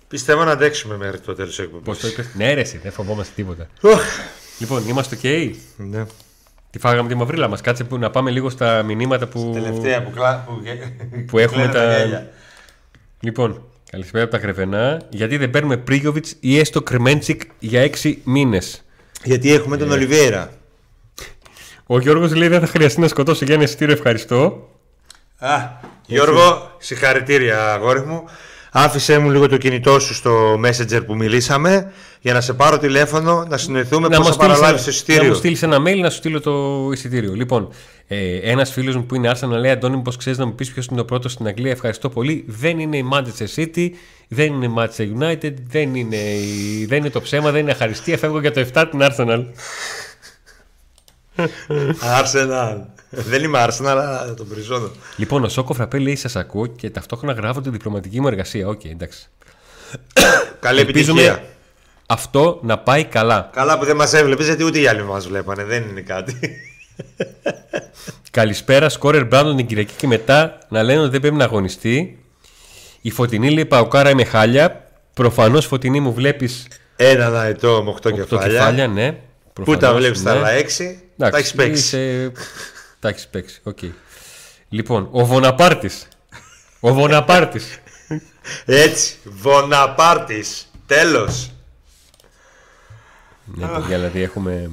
S2: Πιστεύω να αντέξουμε μέχρι το τέλος της εκπομπής.
S1: Πώς το είπες; Ναι, ρε, εσύ, δεν φοβόμαστε τίποτα.
S2: Οχ.
S1: Λοιπόν, είμαστε OK.
S2: Ναι.
S1: Τι φάγαμε τη μαυρίλα μας. Κάτσε που, να πάμε λίγο στα μηνύματα που.
S2: Τελευταία που, κλα... που...
S1: Που έχουμε
S2: κλαίνε
S1: τα-
S2: γέλια.
S1: Λοιπόν, καλησπέρα από τα Κρεβενά. Γιατί δεν παίρνουμε Πρίγιοβιτς ή έστω Κρεμέντσικ για 6 μήνες;
S2: Γιατί έχουμε τον Ολιβέρα.
S1: Ο Γιώργος λέει δεν θα χρειαστεί να σκοτώσω για ένα εισιτήριο, ευχαριστώ.
S2: Α, Γιώργο, συγχαρητήρια αγόρι μου. Άφησέ μου λίγο το κινητό σου στο Messenger που μιλήσαμε για να σε πάρω τηλέφωνο να συνοηθούμε πώς
S1: μου
S2: θα
S1: στείλεις
S2: παραλάβεις το
S1: ένα- Να μου
S2: εισιτήριο.
S1: στείλεις ένα mail να σου στείλω το εισιτήριο. Λοιπόν, ε, ένας φίλος μου που είναι Arsenal λέει: Αντώνη, πώ ξέρεις να μου πεις ποιος είναι ο πρώτο στην Αγγλία. Ευχαριστώ πολύ. Δεν είναι η Manchester City, δεν είναι η Manchester United, δεν είναι, η- δεν είναι το ψέμα, δεν είναι αχαριστία. Φεύγω για το 7 την Arsenal.
S2: Arsenal. Δεν είμαι Arsenal, αλλά τον πριζώνω.
S1: Λοιπόν, ο Σόκο Φραπέ λέει: Σας ακούω και ταυτόχρονα γράφω τη διπλωματική μου εργασία. Οκ, εντάξει.
S2: Καλή
S1: Ελπίζουμε
S2: επιτυχία.
S1: αυτό να πάει καλά.
S2: Καλά που δεν μας έβλεπες γιατί ούτε οι άλλοι μας βλέπανε. Δεν είναι κάτι.
S1: Καλησπέρα, σκόρερ Μπράντον την Κυριακή και μετά να λένε ότι δεν πρέπει να αγωνιστεί. Η Φωτεινή λέει ΠΑΟΚάρα είμαι χάλια. Προφανώς Φωτεινή μου βλέπεις
S2: Ένα αετό με 8
S1: το
S2: κεφάλια.
S1: κεφάλια, ναι.
S2: Πού
S1: Προφανώς,
S2: τα βλέπεις τα
S1: ναι.
S2: άλλα 6. Τα
S1: Εντάξει,
S2: έχεις παίξει.
S1: είσαι- Τα έχεις παίξει. οκ. Λοιπόν, ο Βοναπάρτης. ο Βοναπάρτης.
S2: Έτσι. Βοναπάρτης. Τέλος.
S1: ναι, παιδιά, δηλαδή έχουμε.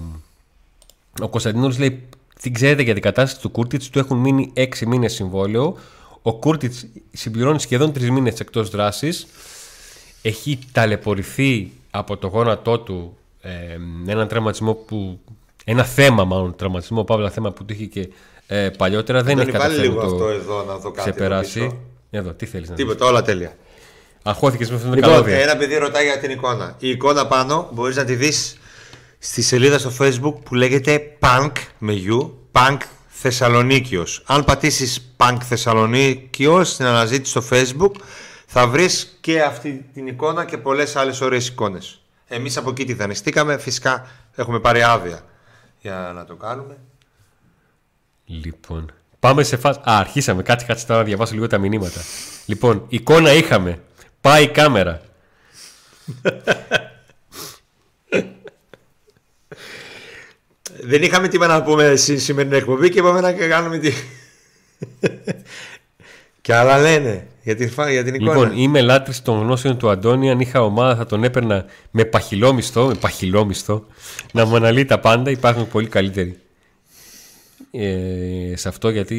S1: Ο Κωνσταντίνος λέει: Τι ξέρετε για την κατάσταση του Κούρτιτς, του έχουν μείνει 6 μήνες συμβόλαιο. Ο Κούρτιτς συμπληρώνει σχεδόν 3 μήνες εκτός δράσης. Έχει ταλαιπωρηθεί από το γόνατό του ε, έναν τραυματισμό που. Ένα θέμα, μάλλον τραυματισμό, παύλα θέμα που του είχε και ε, παλιότερα. Δεν
S2: Τον
S1: έχει
S2: βάλει
S1: καταφέρει
S2: λίγο
S1: να το
S2: αυτό εδώ να δω κάτι. εδώ
S1: ξεπεράσει.
S2: πίσω.
S1: Εδώ, τι θέλεις να δεις.
S2: Τίποτα, όλα τέλεια.
S1: Αγχώθηκε με αυτόν τον
S2: Λοιπόν,
S1: καλώδιο.
S2: ένα παιδί ρωτάει για την εικόνα. Η εικόνα πάνω μπορείς να τη δεις στη σελίδα στο facebook που λέγεται Punk με U, Punk Θεσσαλονίκιος. Αν πατήσεις Punk Θεσσαλονίκιος στην αναζήτηση στο facebook θα βρεις και αυτή την εικόνα και πολλές άλλες ωραίες εικόνες. Εμείς από εκεί τη δανειστήκαμε. Φυσικά έχουμε πάρει άδεια για να το κάνουμε.
S1: Λοιπόν. Πάμε σε φάση. Α, αρχίσαμε. Κάτσε, κάτσε τώρα να διαβάσω λίγο τα μηνύματα. Λοιπόν, εικόνα είχαμε. Πάει η κάμερα.
S2: Δεν είχαμε τίποτα να πούμε στη σημερινή εκπομπή και είπαμε να κάνουμε τη και άλλα λένε για την, φα... για την εικόνα.
S1: Λοιπόν, είμαι λάτρης των γνώσεων του Αντώνη. Αν είχα ομάδα, θα τον έπαιρνα με παχυλόμισθο, με παχυλόμισθο να μου αναλύει τα πάντα. Υπάρχουν πολύ καλύτεροι ε, σε αυτό γιατί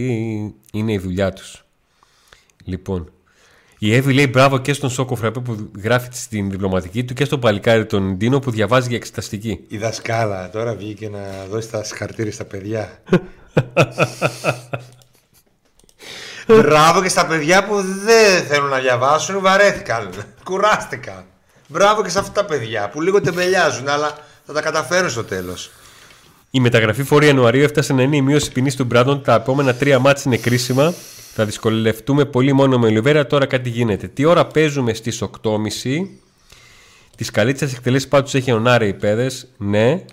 S1: είναι η δουλειά τους. Λοιπόν, η Εύη λέει μπράβο και στον Σόκο Φραπέ που γράφει στην διπλωματική του και στον παλικάρι τον Ντίνο που διαβάζει για εξεταστική.
S2: Η δασκάλα τώρα βγήκε να δώσει τα συγχαρητήρια στα παιδιά. Μπράβο και στα παιδιά που δεν θέλουν να διαβάσουν, βαρέθηκαν, κουράστηκαν. Μπράβο και σε αυτά τα παιδιά που λίγο τεμπελιάζουν, αλλά θα τα καταφέρουν στο τέλος.
S1: Η μεταγραφή φόρη Ιανουαρίου έφτασε να είναι η μείωση ποινής του Μπράντον. Τα επόμενα τρία μάτια είναι κρίσιμα. Θα δυσκολευτούμε πολύ μόνο με Ολιβέρα. Τώρα κάτι γίνεται. Τι ώρα παίζουμε στις 8.30. Τις καλύτερε εκτελέσεις πάντως έχει ο Νάρε οι παιδε. Ναι.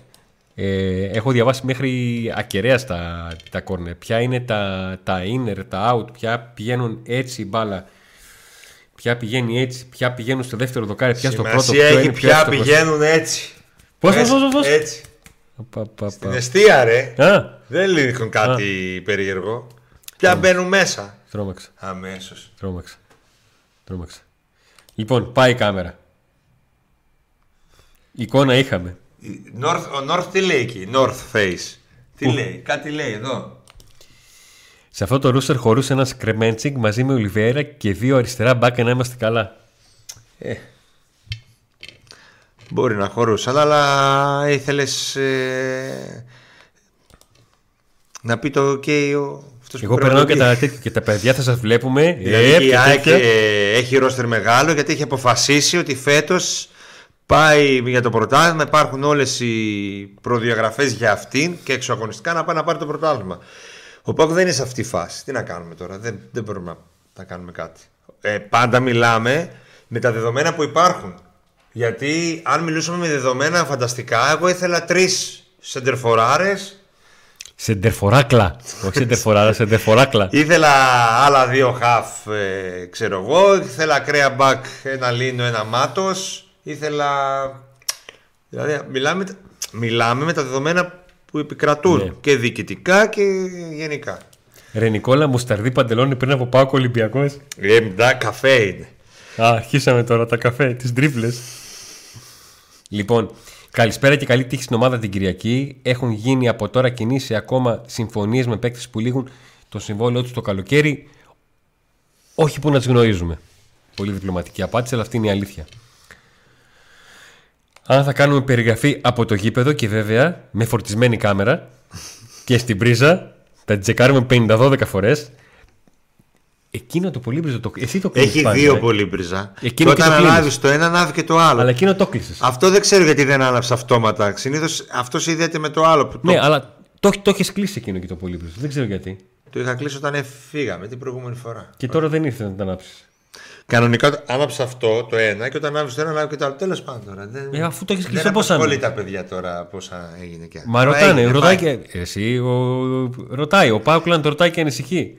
S1: Ε, έχω διαβάσει μέχρι ακεραία στα τα κόρνερ. Ποια είναι τα, τα inner, τα out, ποια πηγαίνουν έτσι η μπάλα. Ποια πηγαίνει έτσι, ποια πηγαίνουν στο δεύτερο δοκάρι, ποια στο πρώτο.
S2: Σημασία έχει ποια πηγαίνουν έτσι.
S1: Πώς, πώς, πώς, πώς.
S2: Έτσι.
S1: Πα, πα, πα.
S2: Στην αιστεία ρε.
S1: Α,
S2: Δεν λύνουν κάτι περίεργο. Πια μπαίνουν μέσα.
S1: τρώμαξα,
S2: Αμέσως.
S1: τρώμαξα. Τρώμαξα. Λοιπόν, πάει η κάμερα. Εικόνα είχαμε.
S2: North, ο North τι λέει εκεί, North Face. Τι λέει, κάτι λέει εδώ.
S1: Σε αυτό το ρούστερ χωρούσε ένας Κρεμέντσικ μαζί με Ολιβέρα και δύο αριστερά μπακ να είμαστε καλά.
S2: Ε, μπορεί να χωρούσαν, αλλά ήθελες να πει το OK ο. αυτός που
S1: Εγώ
S2: πρέπει
S1: περνάω
S2: να
S1: και
S2: πει.
S1: τα, τέτοια- και τα παιδιά θα σας βλέπουμε.
S2: Δηλαδή
S1: Ε,
S2: η
S1: και
S2: ΑΕΚ
S1: τέτοια.
S2: ε, έχει ρόστερ μεγάλο γιατί έχει αποφασίσει ότι φέτος πάει για το πρωτάθλημα. Υπάρχουν όλες οι προδιαγραφές για αυτήν και εξωαγωνιστικά να πάει να πάρει το πρωτάθλημα. Ο Πάκου δεν είναι σε αυτή τη φάση. Τι να κάνουμε τώρα, δεν, δεν μπορούμε να, να κάνουμε κάτι. Ε, πάντα μιλάμε με τα δεδομένα που υπάρχουν. Γιατί αν μιλούσαμε με δεδομένα φανταστικά, εγώ ήθελα τρεις σεντερφοράρες
S1: Σεντερφοράκλα. Όχι σεντερφοράρα, σεντερφοράκλα.
S2: Ήθελα άλλα δύο χαφ, ε, ξέρω εγώ. Ήθελα ακραία μπακ, ένα λίνο, ένα μάτος. Ήθελα. Δηλαδή, μιλάμε, μιλάμε με τα δεδομένα που επικρατούν
S1: Ναι.
S2: και διοικητικά και γενικά.
S1: Ρε Νικόλα, μουσταρδί παντελόνι πριν από πάω Ολυμπιακός.
S2: Ε, ντά, καφέ είναι.
S1: Α, αρχίσαμε τώρα τα καφέ, τις τρίπλε. Λοιπόν, καλησπέρα και καλή τύχη στην ομάδα την Κυριακή. Έχουν γίνει από τώρα κινήσει ακόμα συμφωνίες με παίκτες που λήγουν το συμβόλαιο τους το καλοκαίρι. Όχι που να τις γνωρίζουμε. Πολύ διπλωματική απάντηση, αλλά αυτή είναι η αλήθεια. Αν θα κάνουμε περιγραφή από το γήπεδο και βέβαια με φορτισμένη κάμερα και στην πρίζα, θα την τσεκάρουμε 50-12 φορές. Εκείνο το πολύ το. Εσύ το κλείνεις
S2: Έχει
S1: πάντα,
S2: δύο
S1: ε.
S2: πολύπριζα.
S1: Εκείνο
S2: και
S1: και
S2: όταν
S1: το κλείνεις.
S2: ανάβεις το ένα, ανάβει και το άλλο.
S1: Αλλά εκείνο το κλείσες.
S2: Αυτό δεν ξέρω γιατί δεν άναψε αυτόματα. Συνήθως αυτός συνδέεται με το άλλο. Που
S1: Ναι,
S2: το,
S1: αλλά το, το έχεις κλείσει εκείνο και το πολύπληρο. Δεν ξέρω γιατί.
S2: το είχα κλείσει όταν φύγαμε την προηγούμενη φορά.
S1: Και τώρα δεν ήρθε να τα ανάψεις.
S2: Κανονικά άναψε αυτό το ένα και όταν άναψε το ένα, ανάβει και το άλλο. Τέλος πάντων τώρα. Δεν,
S1: Ε, αφού το έχεις κλείσει,
S2: δεν
S1: πώς
S2: απασχολεί
S1: άναβε.
S2: τα παιδιά τώρα πόσα έγινε και.
S1: Μα ρωτάνε,
S2: έγινε,
S1: ρωτάει
S2: πάει.
S1: και. Εσύ, ο, ρωτάει. Ο Πάουκλαν το ρωτάει και ανησυχεί.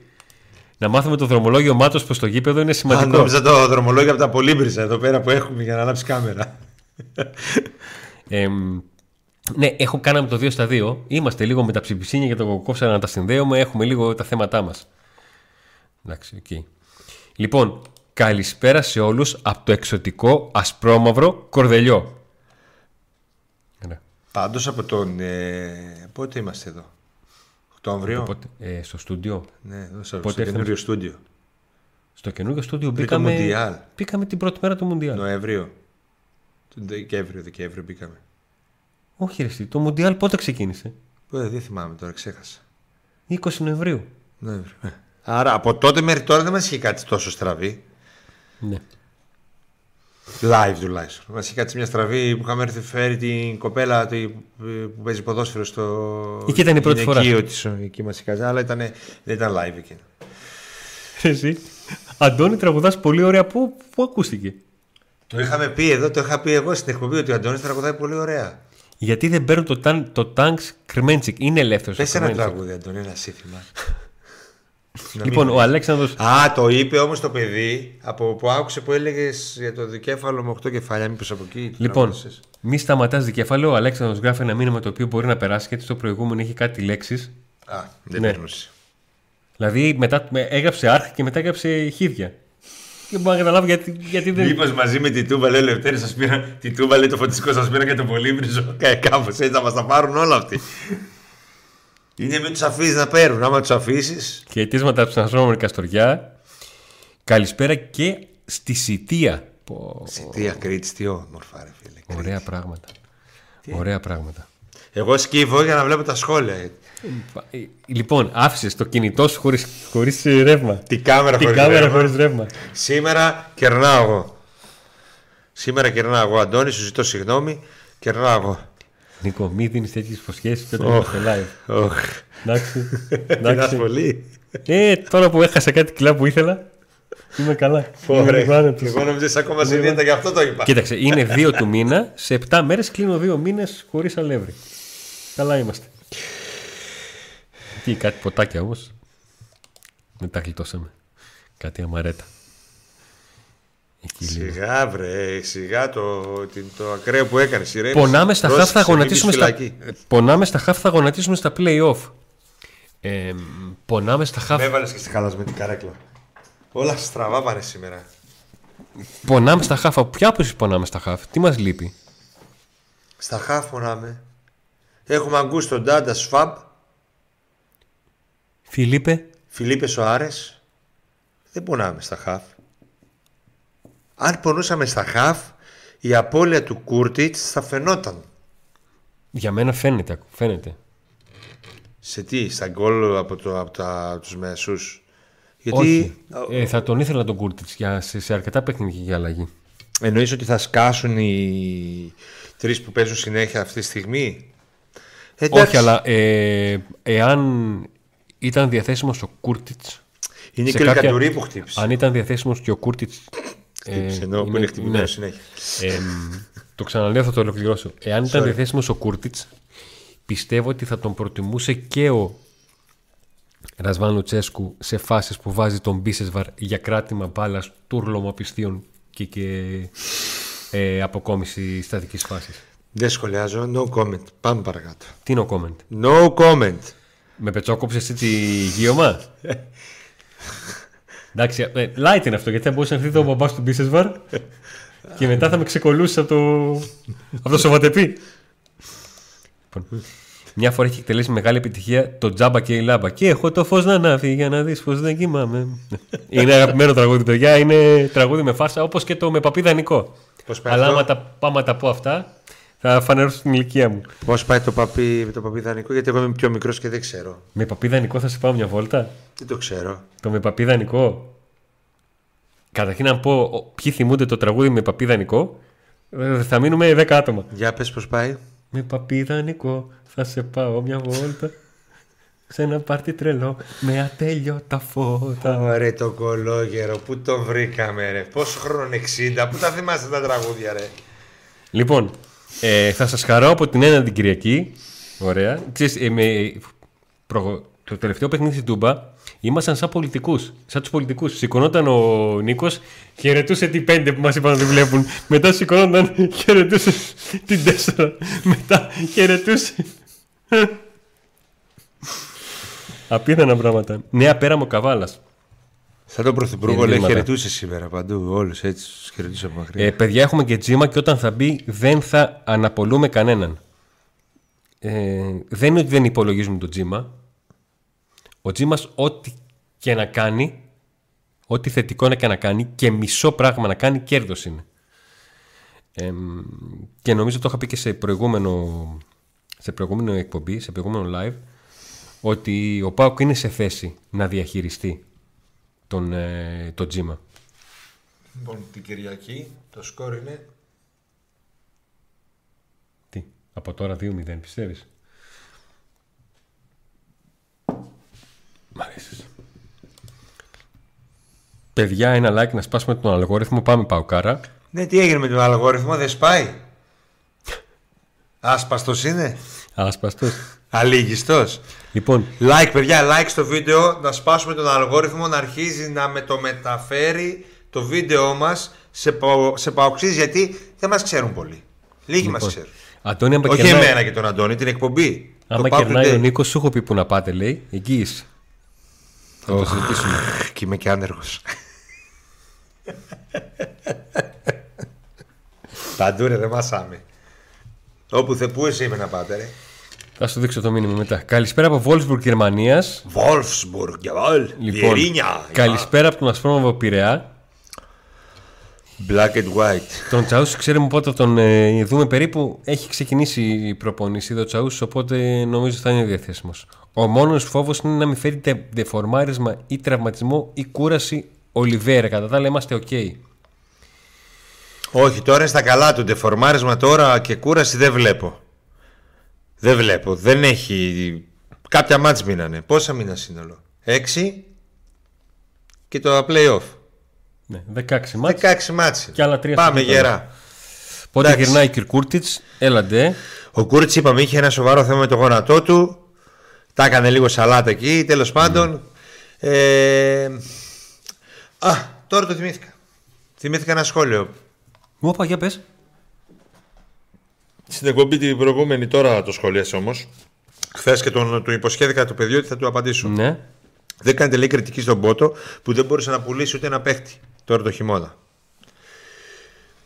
S1: Να μάθουμε το δρομολόγιο μάτω προς το γήπεδο είναι
S2: Α,
S1: σημαντικό.
S2: νόμιζα το δρομολόγιο από τα πολύμπριζα εδώ πέρα που έχουμε για να ανάψει κάμερα.
S1: Ε, ναι, έχω κάναμε το 2 στα 2. Είμαστε λίγο με τα ψηφισίνια και το κόψανα να τα συνδέουμε. Έχουμε λίγο τα θέματά μας. Εντάξει, οκ. Λοιπόν, καλησπέρα σε όλους από το εξωτικό ασπρόμαυρο κορδελιό. Ωραία.
S2: Πάντως από τον. Ε, πότε είμαστε εδώ, Οκτώβριο;
S1: Οπότε, ε, στο στούντιο.
S2: Ναι, εδώ στο,
S1: Πότε
S2: στο
S1: ήρθαμε
S2: καινούριο στούντιο.
S1: Στο καινούργιο στούντιο
S2: Πριν το
S1: μπήκαμε.
S2: Μουντιάλ.
S1: Μπήκαμε την πρώτη μέρα του Μουντιάλ.
S2: Νοέμβριο. Τον Δεκέμβριο, Δεκέμβριο μπήκαμε.
S1: Όχι, ρε, εσύ, το Μουντιάλ πότε ξεκίνησε;
S2: Πότε, δεν θυμάμαι τώρα, ξέχασα.
S1: 20 Νοεμβρίου.
S2: Νοέμβριο. Ε. Άρα από τότε μέχρι τώρα δεν μας είχε κάτι τόσο στραβή.
S1: Ναι.
S2: Live τουλάχιστον. Μα είχε κάτσει μια στραβή που είχαμε έρθει φέρει την κοπέλα τη- που παίζει ποδόσφαιρο στο.
S1: Εκεί ήταν η πρώτη φορά.
S2: γυναικείο της, εκεί μας είχε κάτσει, αλλά ήταν, δεν ήταν live εκείνο.
S1: Εσύ. Αντώνη, τραγουδάς πολύ ωραία. Πού, πού ακούστηκε;
S2: Το είχαμε πει εδώ, το είχα πει εγώ στην εκπομπή ότι ο Αντώνης τραγουδάει πολύ ωραία.
S1: Γιατί δεν παίρνουν το, ταν, το Tanks Κρμέντσικ. Είναι ελεύθερος.
S2: Πες ένα τραγούδι, Αντώνη, ένα σύνθημα.
S1: Λοιπόν, ο Αλέξανδρος
S2: Α, το είπε όμως το παιδί από που άκουσε που έλεγες για το δικέφαλο με 8 κεφάλια. Μήπως από εκεί. το
S1: Λοιπόν,
S2: τράβηξες.
S1: μη σταματάς δικέφαλο. Ο Αλέξανδρος γράφει ένα μήνυμα το οποίο μπορεί να περάσει γιατί στο προηγούμενο είχε κάτι λέξεις.
S2: Α, δεν
S1: Ναι.
S2: περνούσε.
S1: Δηλαδή μετά με- έγραψε αρχ και μετά έγραψε χίδια. Δεν μπορώ να καταλάβω γιατί, γιατί δεν.
S2: Μήπως μαζί με την Τούμπα, λέει ο Λευτέρης, σας πήραν. Την Τούμπα, λέει το φωτιστικό, σας πήραν και το πολύμπριζο. Κάπως έτσι θα μας τα πάρουν όλα αυτοί. Είναι μην τους αφήσεις να παίρνουν. Άμα τους αφήσεις.
S1: Και αιτήματα από την Αστρόνομη Καστοριά. Καλησπέρα και στη Σιτία. Πω,
S2: Τι ακρίτη, τι όμορφα, ρε φίλε.
S1: Ωραία πράγματα. Ωραία πράγματα.
S2: Εγώ σκύβω για να βλέπω τα σχόλια.
S1: Ε, Λοιπόν, άφησες το κινητό σου χωρίς χωρίς ρεύμα.
S2: Την κάμερα
S1: Την
S2: χωρίς
S1: κάμερα
S2: ρεύμα.
S1: χωρίς ρεύμα.
S2: Σήμερα κερνάω εγώ. Σήμερα κερνάω εγώ, Αντώνη, σου ζητώ συγγνώμη. Κερνάω εγώ.
S1: Νίκο, μη δίνεις τέτοιες υποσχέσεις και όταν είμαστε live.
S2: Οχ.
S1: Εντάξει.
S2: Κοιτάς
S1: Εντάξει.
S2: πολύ.
S1: Ε, τώρα που έχασα κάτι κιλά που ήθελα, είμαι καλά. Είμαι
S2: Ωραία.
S1: λίγο άνετος.
S2: Εγώ νομίζω είσαι ακόμα σε δίαιτα, γι' αυτό το είπα.
S1: Κοίταξε, είναι δύο του μήνα. Σε 7 μέρες κλείνω δύο μήνες χωρίς αλεύρι. Καλά είμαστε. Τι, κάτι ποτάκια όμως. Δεν τα γλιτώσαμε. Κάτι αμαρέτα. Εκεί λίγο.
S2: Σιγά βρε, σιγά το, την- το ακραίο που έκανε.
S1: Πονάμε στα χαφ θα γονατίσουμε στα... Πονάμε στα χαφ θα γονατίσουμε στα play-off. Ε, πονάμε στα χαφ
S2: Με έβαλες και στη χαλασμένη καρέκλα. Όλα στραβά πάνε σήμερα.
S1: Πονάμε στα χαφ. Από ποια άποψη πονάμε στα χαφ; Τι μας λείπει;
S2: Στα χαφ πονάμε. Έχουμε ακούσει τον Ντάντα Σφαμπ,
S1: Φιλίπε.
S2: Φιλίπε Σοάρες. Δεν πονάμε στα χαφ. Αν πονούσαμε στα χαφ, η απώλεια του Κούρτιτς θα φαινόταν.
S1: Για μένα φαίνεται. φαίνεται.
S2: Σε τι, στα γκολ από, το, από τα, τους μεσούς; Γιατί
S1: Όχι. Ε, θα τον ήθελα τον Κούρτιτς για, σε, σε αρκετά παιχνίδια για αλλαγή.
S2: εννοείς ότι θα σκάσουν οι τρεις που παίζουν συνέχεια αυτή τη στιγμή; Εντάξει,
S1: Όχι, αλλά ε, εάν ήταν διαθέσιμος ο Κούρτιτς
S2: είναι
S1: σε
S2: και ο
S1: κάποια-
S2: Λικαντουρί που χτύπησε.
S1: αν ήταν διαθέσιμος και ο Κούρτιτς ε,
S2: Χτύπησε, ενώ που
S1: είναι-
S2: είναι χτυπημένο
S1: ναι.
S2: συνέχεια.
S1: Ε, το ξαναλέω, θα το ολοκληρώσω. Εάν ήταν
S2: Sorry.
S1: διαθέσιμος ο Κούρτιτς, πιστεύω ότι θα τον προτιμούσε και ο Ρασβάν Λουτσέσκου σε φάσεις που βάζει τον Μπίσεσβαρ για κράτημα μπάλας, τούρλωμα πιστίων και, και ε, αποκόμιση στατικής φάσης.
S2: Δεν σχολιάζω, no comment. Πάμε παρακάτω.
S1: Τι είναι ο comment;
S2: No comment.
S1: Με πετσόκοψες έτσι γύρωμα. Εντάξει, ε, light είναι αυτό γιατί θα μπορούσε να έρθει το μπαμπάς του Μπίσεσβαρ και μετά θα με ξεκολούσε από το, από το σοβατεπί. Λοιπόν, μια φορά έχει εκτελέσει μεγάλη επιτυχία το τζάμπα και η λάμπα. Και έχω το φως να ανάβει για να δεις πως δεν κοιμάμαι. είναι αγαπημένο τραγούδι, παιδιά. Είναι τραγούδι με φάσα όπως και το με παπίδα Νικό.
S2: Πώς πάει
S1: Αλλά
S2: αυτό;
S1: άμα τα, άμα τα πω αυτά, θα φανερώσω στην ηλικία μου.
S2: Πώ πάει το παπί, το παπί δανεικό, γιατί εγώ είμαι πιο μικρός και δεν ξέρω.
S1: Με παπίδα Νικό θα σε πάω μια βόλτα;
S2: Δεν το ξέρω.
S1: Το με παπίδα Νικό. Καταρχήν να πω ο- ποιοι θυμούνται το τραγούδι με παπίδα Νικό. ε, Θα μείνουμε 10 άτομα.
S2: Για πες πώς πάει.
S1: Με παπίδα Νικό θα σε πάω μια βόλτα. Σε ένα πάρτι τρελό με ατέλειωτα φώτα.
S2: Ωραία το κολόγερο, πού το βρήκαμε ρε; Πόσο χρόνο 60, πού τα θυμάστε τα τραγούδια ρε;
S1: Λοιπόν, ε, θα σας χαρώ από την ένα την Κυριακή. Ωραία. Ξέρεις, ε, με, προ- το τελευταίο παιχνίδι στην Τούμπα ήμασταν σαν πολιτικούς. Σαν τους πολιτικούς. Σηκωνόταν ο Νίκος, χαιρετούσε την πέντε που μας είπαν ότι βλέπουν. Μετά σηκωνόταν, χαιρετούσε την τέσσερα. Μετά χαιρετούσε... Απίθανα πράγματα. Νέα πέραμο Καβάλας.
S2: Σαν τον Πρωθυπουργό λέει
S1: Γεννήματα.
S2: χαιρετούσε σήμερα παντού. Όλους έτσι τους χαιρετούσε από μακριά.
S1: Ε, παιδιά, έχουμε και τζίμα και όταν θα μπει δεν θα αναπολούμε κανέναν. Ε, δεν είναι ότι δεν υπολογίζουμε το τζίμα. Ο τζίμας ό,τι και να κάνει, ό,τι θετικό να και να κάνει και μισό πράγμα να κάνει, κέρδος είναι. Ε, και νομίζω το είχα πει και σε προηγούμενο, σε προηγούμενο εκπομπή, σε προηγούμενο live, ότι ο Πάουκ είναι σε θέση να διαχειριστεί τον, ε, το τζίμα.
S2: Λοιπόν, την Κυριακή το σκορ είναι.
S1: Τι, από τώρα 2-0 πιστεύεις; Μ' αρέσεις. Παιδιά, ένα like να σπάσουμε τον αλγόριθμο. Πάμε παουκάρα.
S2: Ναι, τι έγινε με τον αλγόριθμο, δεν σπάει; Άσπαστος είναι;
S1: Άσπαστος.
S2: Αλήγιστος.
S1: Λοιπόν,
S2: Like, παιδιά, like στο βίντεο. Να σπάσουμε τον αλγόριθμο να αρχίζει να με το μεταφέρει το βίντεο μας σε, πα- σε παοξής γιατί δεν μας ξέρουν πολύ. Λίγοι μας ξέρουν.
S1: Αντώνη, άμα
S2: Όχι
S1: κερνάει,
S2: εμένα και τον Αντώνη, την εκπομπή.
S1: άμα
S2: Το Pauk
S1: κερνάει ο
S2: Today.
S1: Νίκος, σου έχω πει που να πάτε, λέει. Εκεί είσαι. Θα το συζητήσουμε.
S2: Και είμαι και άνεργος. Παντού ρε, δεν μασάμε. Όπου θε, πού εσύ είμαι να πάτε, ρε.
S1: Θα σου δείξω το μήνυμα μετά. Καλησπέρα από Wolfsburg, Γερμανίας.
S2: Wolfsburg, jawohl.
S1: Λοιπόν,
S2: Βιερίνια.
S1: καλησπέρα από τον Ασπρόμαυρο Πειραιά.
S2: Black and white.
S1: Τον Τσαούσι ξέρουμε πότε θα τον ε, δούμε περίπου. Έχει ξεκινήσει η προπονήση εδώ Τσαούσι, οπότε νομίζω θα είναι διαθέσιμος. Ο μόνος φόβος είναι να μην φέρει τε- ντεφορμάρισμα ή τραυματισμό ή κούραση Ολιβέρα. Κατά τα άλλα είμαστε οκ.
S2: Όχι, τώρα είναι στα καλά του. Ντεφορμάρισμα τώρα και κούραση δεν βλέπω. Δεν βλέπω. Δεν έχει. Κάποια ματς μείνανε. Πόσα μήνα σύνολο; 6 και το play-off.
S1: Ναι, 16 μάτς.
S2: 16 μάτς.
S1: Και άλλα τρία
S2: Πάμε
S1: στο κύπελλο.
S2: γερά.
S1: Πότε
S2: εντάξει.
S1: γυρνάει ο Κυρκούρτιτς, έλαντε.
S2: Ο Κούρτς είπαμε είχε ένα σοβαρό θέμα με το γόνατό του. Τα έκανε λίγο σαλάτα εκεί. Τέλος πάντων. Ε... Α, τώρα το θυμήθηκα. Θυμήθηκα ένα σχόλιο.
S1: Μου είπα, για πες.
S2: Στην εκπομπή την προηγούμενη τώρα το σχολίασε όμως. Χθες και τον, του υποσχέθηκα το παιδί ότι θα του απαντήσω.
S1: Ναι.
S2: Δεν κάνετε λέει κριτική στον Πότο που δεν μπόρεσε να πουλήσει ούτε ένα παίχτη τώρα το χειμώνα.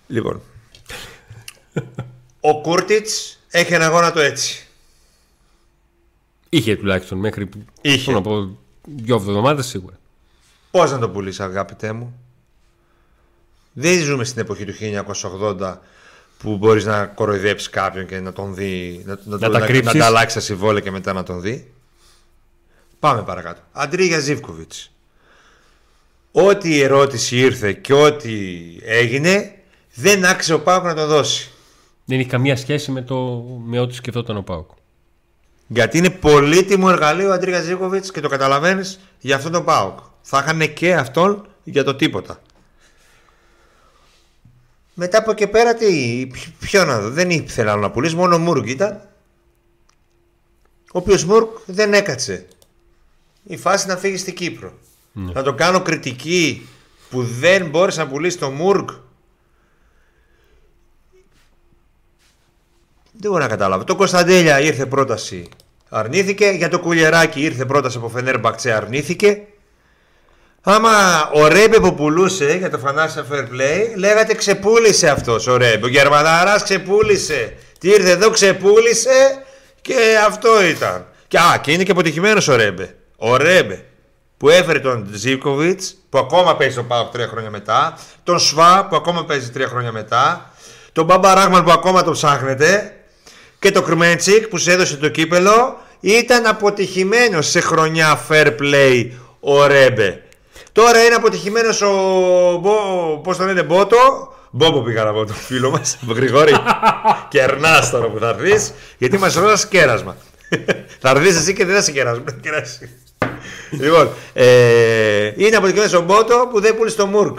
S2: Λοιπόν. Ο Κούρτιτς έχει ένα γόνατο έτσι.
S1: Είχε τουλάχιστον μέχρι.
S2: Είχε.
S1: Θέλω να πω δύο εβδομάδες σίγουρα.
S2: Πώς να το πουλήσει, αγάπητέ μου; Δεν ζούμε στην εποχή του 1980 που μπορείς να κοροϊδέψεις κάποιον και να τον δει. Να, να,
S1: Να
S2: το-
S1: τα
S2: να,
S1: κρύψεις.
S2: να τα αλλάξεις τα συμβόλαια και μετά να τον δει. Πάμε παρακάτω. Αντρίγια Ζήβκοβιτ. Ό,τι η ερώτηση ήρθε και ό,τι έγινε, δεν άξιζε ο Πάουκ να το δώσει.
S1: Δεν έχει καμία σχέση με, το, με ό,τι σκεφτόταν ο Πάουκ.
S2: Γιατί είναι πολύτιμο εργαλείο ο Αντρίγια Ζήβκοβιτ και το καταλαβαίνεις για αυτόν τον Πάουκ. Θα είχαν και αυτόν για το τίποτα. Μετά από εκεί πέρα τι, ποιο- ποιο να δω, δεν ήθελα άλλο να πουλήσει, μόνο ο Μούργκ ήταν. Ο οποίος Μούργκ δεν έκατσε. Η φάση να φύγει στην Κύπρο. Να το κάνω κριτική που δεν μπόρεσε να πουλήσει το Μούργκ. Δεν μπορώ να καταλάβω. Το Κωνσταντέλια ήρθε πρόταση, αρνήθηκε. Για το Κουλιεράκι ήρθε πρόταση από Φενέρμπαξε, αρνήθηκε. Άμα ο Ρέμπε που πουλούσε για το Financial Fair Play, λέγατε ξεπούλησε αυτός ο Ρέμπε. Ο Γερμαναράς ξεπούλησε. Τι ήρθε εδώ, ξεπούλησε και αυτό ήταν. Και, α, και είναι και αποτυχημένος ο Ρέμπε. Ο Ρέμπε που έφερε τον Ζίβκοβιτ, που ακόμα παίζει στον Πάοκ τρία χρόνια μετά, τον Σβά που ακόμα παίζει τρία χρόνια μετά, τον Μπαμπα Ράγμαν που ακόμα τον ψάχνετε και το Κρμέντσικ που σε έδωσε το κύπελο ήταν αποτυχημένος σε χρονιά fair play ο Ρέμπε. Τώρα είναι αποτυχημένος ο. Μπο, Πώς τον λένε, Μπότο. Μπόμπο πήγα να πω, τον φίλο μας, τον Γρηγόρη. Κερνάς τώρα που θα έρθεις, γιατί μας ρώτησε κέρασμα. θα έρθεις εσύ και δεν θα σε κεράσουμε. κεράσει. λοιπόν, ε, είναι αποτυχημένος ο Μπότο που δεν πούλησε το Μουρκ.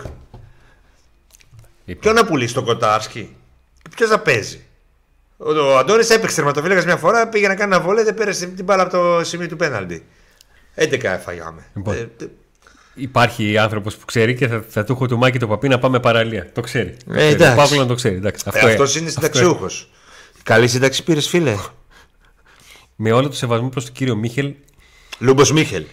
S2: Ποιο να πουλήσει το Κοτάρσκι, ποιος θα παίζει; Ο, ο Αντώνης έπαιξε τερματοφύλακας μια φορά, πήγε να κάνει ένα βολέ, δεν πέρασε την μπάλα από το σημείο του πέναλτι. 11 έφαγαμε.
S1: Λοιπόν.
S2: Ε, ε,
S1: Υπάρχει άνθρωπος που ξέρει και θα, θα του έχω του Μάκη το παπί να πάμε παραλία. Το ξέρει. Το ξέρει.
S2: εντάξει.
S1: Ο Παύλο να το ξέρει. Εντάξει, αυτό,
S2: Ε,
S1: ε,
S2: αυτός είναι
S1: αυτό,
S2: συνταξιούχος. Καλή σύνταξη πήρες, φίλε.
S1: Με όλο το σεβασμό προς τον κύριο Μίχελ,
S2: Λούμπος Μίχελ.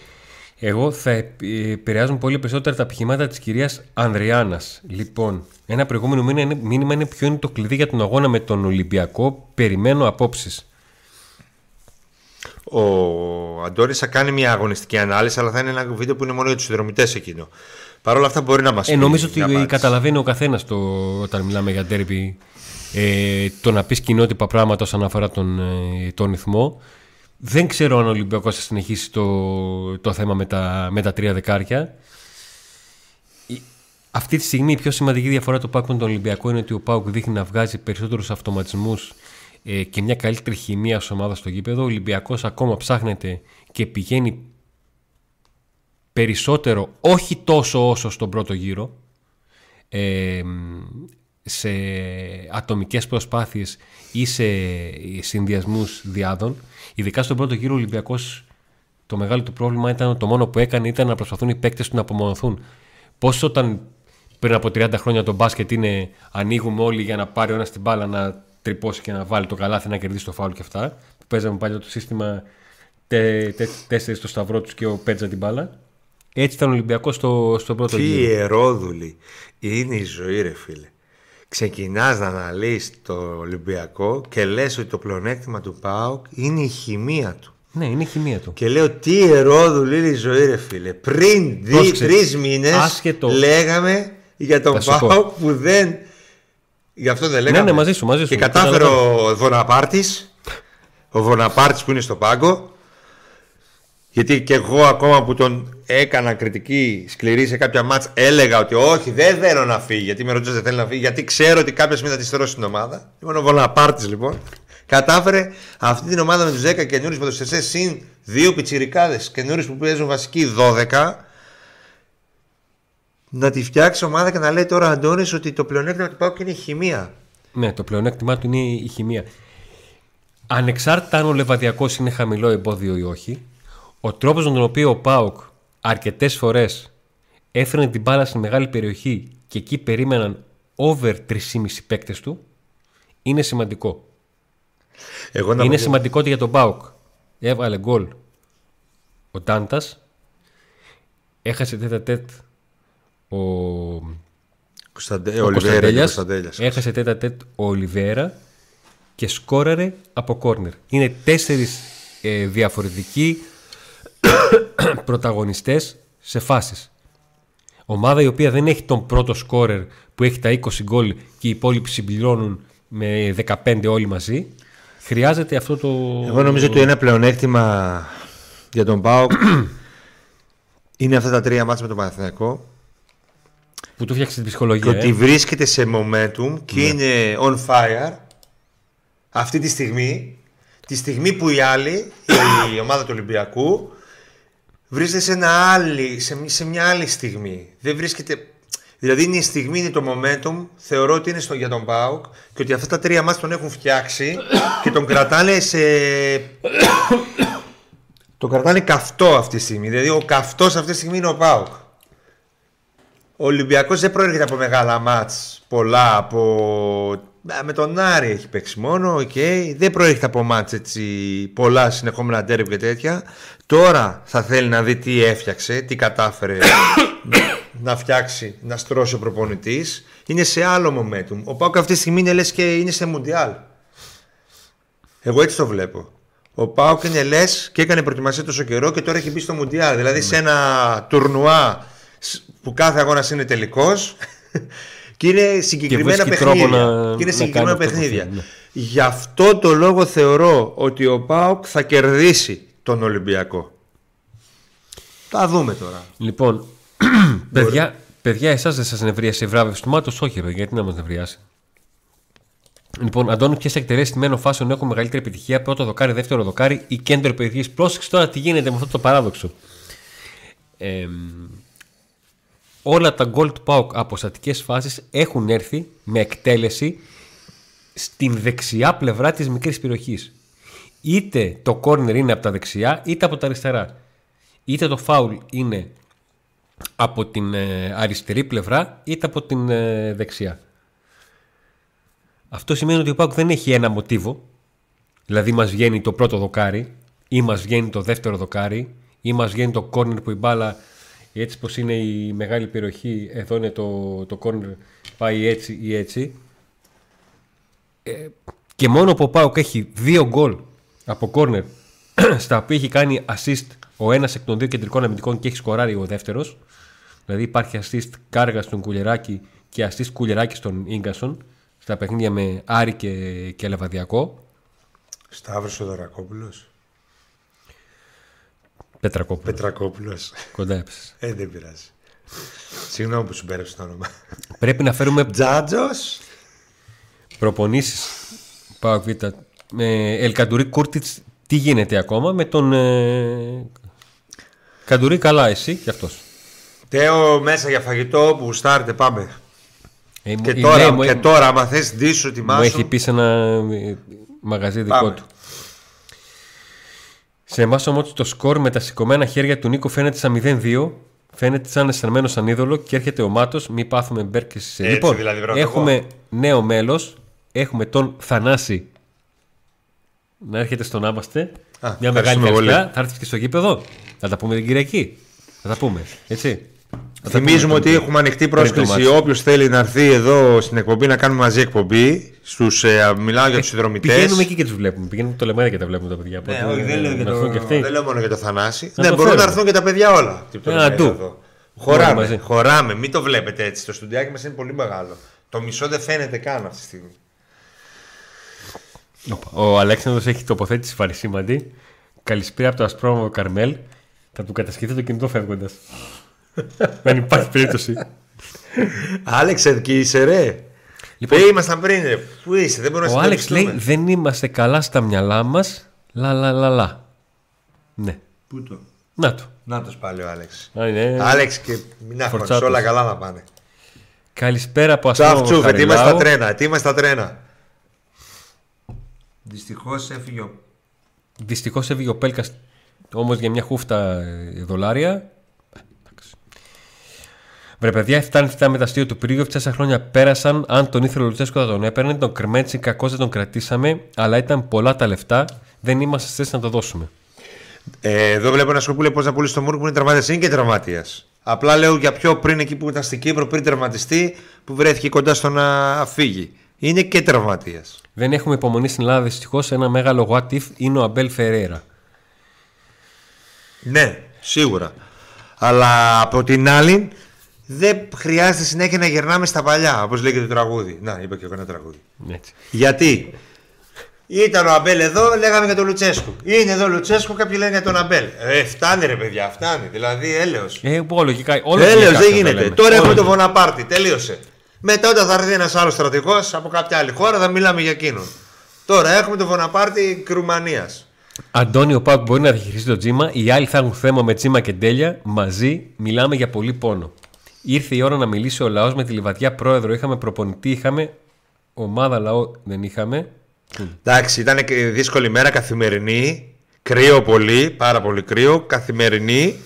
S1: εγώ θα επ- επηρεάζουν πολύ περισσότερα τα επιχειρήματα της κυρίας Ανδριάνας. Λοιπόν, ένα προηγούμενο μήνα είναι, μήνυμα είναι ποιο είναι το κλειδί για τον αγώνα με τον Ολυμπιακό. Περιμένω απόψεις.
S2: Ο Αντώνης θα κάνει μια αγωνιστική ανάλυση, αλλά θα είναι ένα βίντεο που είναι μόνο για τους συνδρομητές εκείνο. Παρ' όλα αυτά μπορεί να μας πει.
S1: Ε, νομίζω
S2: μια
S1: ότι
S2: απάντηση.
S1: καταλαβαίνει ο καθένας όταν μιλάμε για ντέρμπι ε, το να πεις κοινότυπα πράγματα όσον αφορά τον, ε, τον ρυθμό. Δεν ξέρω αν ο Ολυμπιακός θα συνεχίσει το, το θέμα με τα, με τα τρία δεκάρια. Η- Αυτή τη στιγμή η πιο σημαντική διαφορά του Πάουκ με τον Ολυμπιακό είναι ότι ο Πάουκ δείχνει να βγάζει περισσότερους αυτοματισμούς ε, και μια καλύτερη χημεία ως ομάδα στο γήπεδο. Ο Ολυμπιακός ακόμα ψάχνεται και πηγαίνει περισσότερο, όχι τόσο όσο στον πρώτο γύρο. Ε, σε ατομικές προσπάθειες ή σε συνδυασμούς διάδων. Ειδικά στον πρώτο γύρο ο Ολυμπιακός το μεγάλο του πρόβλημα ήταν ότι το μόνο που έκανε ήταν να προσπαθούν οι παίκτες του να απομονωθούν. Πώς όταν πριν από 30 χρόνια το μπάσκετ είναι ανοίγουμε όλοι για να πάρει ο ένας την μπάλα να τρυπώσει και να βάλει το καλάθι να κερδίσει το φάουλ και αυτά. Που παίζαμε παλιά το σύστημα τε, τε, τέσσερις στο σταυρό τους και ο Πέτζα την μπάλα. Έτσι ήταν ο Ολυμπιακός στο, στο πρώτο
S2: Τι
S1: γύρο.
S2: ιερόδουλη είναι η ζωή, ρε φίλε. Ξεκινάς να αναλύσει το Ολυμπιακό και λες ότι το πλεονέκτημα του ΠΑΟΚ είναι η χημεία του.
S1: Ναι, είναι η χημεία του.
S2: Και λέω τι ιερόδουλη είναι η ζωή, ρε φίλε. Πριν
S1: Πρόσεξε,
S2: τρεις μήνες
S1: άσχετο.
S2: λέγαμε για τον
S1: Θα σου πω.
S2: ΠΑΟΚ που δεν. Γι' αυτό δεν λέγαμε.
S1: ναι, μαζί σου, μαζί σου.
S2: Και κατάφερε ο Βοναπάρτης, ο Βοναπάρτης που είναι στο πάγκο, γιατί και εγώ ακόμα που τον έκανα κριτική σκληρή σε κάποια μάτς έλεγα ότι όχι δεν θέλω να φύγει γιατί με ρωτήσατε δεν θέλει να φύγει γιατί ξέρω ότι κάποια στιγμή θα τη στρώσει την ομάδα. Λοιπόν ο Βοναπάρτης λοιπόν κατάφερε αυτή την ομάδα με τους 10 καινούριους ποδοσφαιριστές συν δύο πιτσιρικάδες καινούριους που παίζουν βασική 12 να τη φτιάξει ομάδα και να λέει τώρα ο Αντώνης ότι το πλεονέκτημα του Πάουκ είναι η χημεία.
S1: Ναι, το πλεονέκτημά του είναι η χημεία. Ανεξάρτητα αν ο Λεβαδιακός είναι χαμηλό εμπόδιο ή όχι, ο τρόπος με τον οποίο ο Πάοκ αρκετές φορές έφερνε την μπάλα στη μεγάλη περιοχή και εκεί περίμεναν over 3,5 παίκτες του είναι σημαντικό.
S2: Εγώ να
S1: είναι
S2: πω-
S1: σημαντικό ότι για τον Πάοκ έβαλε γκολ ο Ντάντας, έχασε τέτα τέτ ο
S2: Κωνσταντε...
S1: ο
S2: Ολιβέρα και
S1: Κωνσταντέλιας,
S2: Κωνσταντέλιας.
S1: έχασε τέτα τέτ ο Ολιβέρα και σκόραρε από κόρνερ. Είναι τέσσερις ε, διαφορετικοί πρωταγωνιστές σε φάσεις. Ομάδα η οποία δεν έχει τον πρώτο σκόρερ που έχει τα 20 γκολ και οι υπόλοιποι συμπληρώνουν με 15 όλοι μαζί. Χρειάζεται αυτό το...
S2: Εγώ νομίζω ότι ένα πλεονέκτημα για τον ΠΑΟΚ είναι αυτά τα τρία μάτια με τον Παναθηναϊκό
S1: που του φτιάξει την
S2: και
S1: ψυχολογία.
S2: ότι
S1: ε.
S2: βρίσκεται σε momentum και
S1: Ναι.
S2: είναι on fire αυτή τη στιγμή τη στιγμή που η άλλη η ομάδα του Ολυμπιακού βρίσκεται σε, ένα άλλη, σε, μ- σε μια άλλη στιγμή δεν βρίσκεται δηλαδή είναι η στιγμή είναι το momentum θεωρώ ότι είναι στο, για τον ΠΑΟΚ και ότι αυτά τα τρία ματς τον έχουν φτιάξει και τον κρατάνε σε τον κρατάνε καυτό αυτή τη στιγμή δηλαδή ο καυτός αυτή τη στιγμή είναι ο ΠΑΟΚ ο Ολυμπιακός δεν προέρχεται από μεγάλα ματς πολλά από... Α, Με τον Άρη έχει παίξει μόνο, οκ. Δεν προέρχεται από ματς έτσι πολλά συνεχόμενα ντέρμπι και τέτοια. Τώρα θα θέλει να δει τι έφτιαξε, τι κατάφερε να φτιάξει, να στρώσει ο προπονητής. Είναι σε άλλο momentum. Ο ΠΑΟΚ αυτή τη στιγμή είναι λες και είναι σε Μουντιάλ. Εγώ έτσι το βλέπω. Ο Πάουκ είναι λες και έκανε προετοιμασία τόσο καιρό και τώρα έχει μπει στο Μουντιάλ. Δηλαδή σε ένα τουρνουά σ- που κάθε αγώνας είναι τελικός και είναι συγκεκριμένα
S1: βρίσκει τρόπο
S2: παιχνίδια.
S1: να-
S2: και είναι
S1: να
S2: συγκεκριμένα
S1: κάνει αυτό που
S2: παιχνίδια.
S1: θέλει, ναι.
S2: Γι' αυτό το λόγο θεωρώ ότι ο Πάουκ θα κερδίσει τον Ολυμπιακό. Θα δούμε τώρα.
S1: Λοιπόν, παιδιά, παιδιά εσάς δεν σας νευρίασε η βράβευση του Μάτος, όχι, ρε, γιατί να μας νευριάσει; Λοιπόν, Αντώνη, ποιες εκτελέσεις τιμένων φάσεων έχουν μεγαλύτερη επιτυχία, πρώτο δοκάρι, δεύτερο δοκάρι ή κέντρο περιοχή. Πρόσεξε τώρα τι γίνεται με αυτό το παράδοξο. Ε, όλα τα γκολ του ΠΑΟΚ από στατικές φάσεις έχουν έρθει με εκτέλεση στην δεξιά πλευρά της μικρής περιοχής. Είτε το κόρνερ είναι από τα δεξιά, είτε από τα αριστερά. Είτε το φάουλ είναι από την ε, αριστερή πλευρά, είτε από την ε, δεξιά. Αυτό σημαίνει ότι ο Πάουκ δεν έχει ένα μοτίβο. Δηλαδή μας βγαίνει το πρώτο δοκάρι ή μας βγαίνει το δεύτερο δοκάρι ή μας βγαίνει το κόρνερ που η μπάλα έτσι πως είναι η μεγάλη περιοχή εδώ είναι το, το κόρνερ πάει έτσι ή έτσι. Ε, και μόνο που ο Πάουκ έχει δύο γκολ από κόρνερ στα οποία έχει κάνει assist ο ένας εκ των δύο κεντρικών αμυντικών και έχει σκοράρει ο δεύτερος. Δηλαδή υπάρχει assist κάργα στον Κουλεράκη και assist Κουλεράκης στον Ίγκασον στα παιχνίδια με Άρη και, και Λεβαδιακό.
S2: Σταύρος ο Δωρακόπουλος.
S1: Πετρακόπουλος.
S2: Πετρακόπουλος.
S1: Κοντά έπεσες.
S2: Ε, δεν πειράζει. Συγγνώμη που σου πέρασε το όνομα.
S1: Πρέπει να φέρουμε
S2: Τζάτζος.
S1: προπονήσεις Πάω Β. Με Ελκαντουρί Κούρτιτς τι γίνεται ακόμα με τον ε... Καντουρί καλά εσύ και αυτός.
S2: Τέο μέσα για φαγητό που στάρτε πάμε.
S1: Ε, μου-
S2: Και
S1: η-
S2: τώρα,
S1: λέει, μου-
S2: και τώρα άμα θες ντύσου,
S1: Μου
S2: ετοιμάσου.
S1: έχει πεις σε ένα ε, μαγαζί δικό
S2: Πάμε.
S1: του. Σε εμά όμω το σκορ με τα σηκωμένα χέρια του Νίκο φαίνεται σαν 0-2. Φαίνεται σαν αισθανμένο σαν είδωλο και έρχεται ο Μάτος. Μην πάθουμε μπέρκες σε
S2: Έτσι,
S1: Λοιπόν,
S2: δηλαδή, βρω το
S1: έχουμε νέο μέλος. Έχουμε τον Θανάση να έρχεται στον Άμαστε.
S2: Α,
S1: Μια μεγάλη
S2: ευχαριστούμε
S1: ευχαριστία.
S2: πολύ.
S1: Θα έρθεις και στο γήπεδο. Θα τα πούμε την Κυριακή. Θα τα πούμε. Έτσι. Θα τα
S2: Θυμίζουμε
S1: πούμε
S2: ότι
S1: πριν-
S2: έχουμε ανοιχτή
S1: πριν το
S2: πρόσκληση.
S1: μάτς.
S2: Όποιος θέλει να έρθει εδώ στην εκπομπή να κάνουμε μαζί εκπομπή. Στους, ε, μιλάω για τους συνδρομητές.
S1: Πηγαίνουμε εκεί και τους βλέπουμε. Πηγαίνουμε το λεμάδι και τα βλέπουμε τα παιδιά.
S2: Ναι,
S1: Οπότε,
S2: όχι, δεν λέω, για
S1: να
S2: το...
S1: έρθουν και αυτοί.
S2: δεν λέω μόνο για το Θανάση.
S1: Να
S2: ναι,
S1: το
S2: μπορούν να
S1: φέρουμε.
S2: έρθουν και τα παιδιά όλα. Τι το
S1: Ε,
S2: λέμε
S1: αντού.
S2: εδώ. Χωράμε,
S1: μαζί.
S2: χωράμε. Μην το βλέπετε έτσι. Το στουντιάκι μας είναι πολύ μεγάλο. Το μισό δεν φαίνεται καν αυτή τη στιγμή.
S1: Ο Αλέξανδρος έχει τοποθέτηση βαρισίμαντη. Καλησπέρα από το Ασπρόμαυρο Καρμέλ. Θα του κατασκευθεί το κινητό φεύγοντας. Δεν υπάρχει περίπτωση.
S2: Άλεξ, εκεί είσαι ρε.
S1: Λοιπόν-
S2: Πού ήμασταν πριν, ρε. Πού είσαι, δεν μπορούμε να
S1: Ο Άλεξ λέει
S2: συντονιστούμε.
S1: δεν είμαστε καλά στα μυαλά μας. Λα λα λα λα. Ναι.
S2: Πού το;
S1: Να το.
S2: Να το πάλι ο Άλεξ.
S1: Α, είναι...
S2: Άλεξ και μην άχωνες,
S1: Φορτσάτος.
S2: όλα καλά να πάνε.
S1: Καλησπέρα από
S2: Τσαφ
S1: Ασπρόμαυρο
S2: τσουφ, τι είμαστε στα
S1: Χαριλάου.
S2: τρένα, τι είμαστε στα τρένα. Δυστυχώς έφυγε ο
S1: Δυστυχώς έβγε ο Πέλκας όμως για μια χούφτα ε, δολάρια. Ε, εντάξει. Βρε παιδιά, φτάνει φτάνει με τα αστείο του Πρίγιοφ. Τέσσερα χρόνια πέρασαν. Αν τον ήθελε ο Λουτσέσκο θα τον έπαιρνε. Τον Κρμέντσι κακώ δεν τον κρατήσαμε. Αλλά ήταν πολλά τα λεφτά. Δεν είμαστε σε θέση να το δώσουμε.
S2: Ε, εδώ βλέπω ένα σκοπούλε πώ να πουλήσει το Μούρκ που είναι τραυματίας. Είναι και τραυματίας. Απλά λέω για πιο πριν εκεί που ήταν στην Κύπρο, πριν τραυματιστεί, που βρέθηκε κοντά στο να φύγει. Είναι και τραυματίας.
S1: Δεν έχουμε υπομονή στην Ελλάδα δυστυχώς. Ένα μεγάλο what if είναι ο Αμπέλ Φεραίρα.
S2: Ναι, σίγουρα. Αλλά από την άλλη, δεν χρειάζεται συνέχεια να γυρνάμε στα παλιά, όπως λέει και το τραγούδι. Να, είπα και εγώ ένα τραγούδι.
S1: Έτσι.
S2: Γιατί; Ήταν ο Αμπέλ εδώ, λέγαμε για τον Λουτσέσκου. Είναι εδώ ο Λουτσέσκου, κάποιοι λένε για τον Αμπέλ. Ε, φτάνει ρε παιδιά, φτάνει. Δηλαδή, έλεος.
S1: Ε, εγώ λογικά. Όλο
S2: Έλεος,
S1: λογικά
S2: δεν
S1: θα
S2: γίνεται.
S1: λέμε.
S2: Τώρα
S1: Όλο
S2: έχουμε τον
S1: λογικά.
S2: Βοναπάρτη, τελείωσε. Μετά όταν θα έρθει ένας άλλος στρατηγός από κάποια άλλη χώρα, θα μιλάμε για εκείνον. Τώρα έχουμε τον Βοναπάρτη Κρουμανία.
S1: Αντώνιο Πάουκ μπορεί να διαχειριστεί το τζίμα. Οι άλλοι θα έχουν θέμα με τζίμα και τέλεια. Μαζί μιλάμε για πολύ πόνο. Ήρθε η ώρα να μιλήσει ο λαός με τη λιβαδιά πρόεδρο. Είχαμε προπονητή, είχαμε. Ομάδα λαό δεν είχαμε.
S2: Εντάξει, ήταν και δύσκολη μέρα καθημερινή. Κρύο πολύ, πάρα πολύ κρύο. Καθημερινή,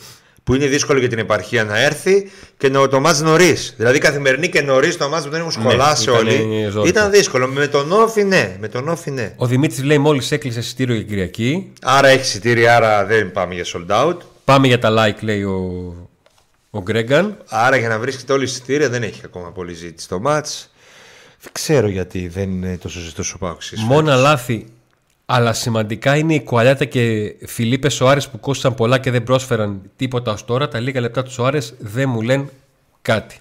S2: που είναι δύσκολο για την επαρχία να έρθει. Και νο- το μάτς νωρίς. Δηλαδή καθημερινή και νωρίς το μάτς που δεν έχουν σχολάσει
S1: Ναι, ήταν,
S2: όλοι.
S1: ε, ζώρικο.
S2: Ήταν δύσκολο. Με τον Όφη ναι. Με τον Όφη ναι.
S1: Ο Δημήτρης λέει μόλις έκλεισε εισιτήριο για Κυριακή.
S2: Άρα έχει εισιτήρια, άρα δεν πάμε για sold out.
S1: Πάμε για τα like, λέει ο, ο Γκρέγκαν.
S2: Άρα για να βρίσκεται όλη η εισιτήρια δεν έχει ακόμα πολύ ζήτηση το μάτς. Δεν ξέρω γιατί δεν είναι τόσο ζητό ο Πάουξης.
S1: Μόνα λάθη. Αλλά σημαντικά είναι οι Κουαλιάτα και Φιλίπε Σοάρες που κόστησαν πολλά και δεν πρόσφεραν τίποτα ως τώρα. Τα λίγα λεπτά του Σοάρες δεν μου λένε κάτι.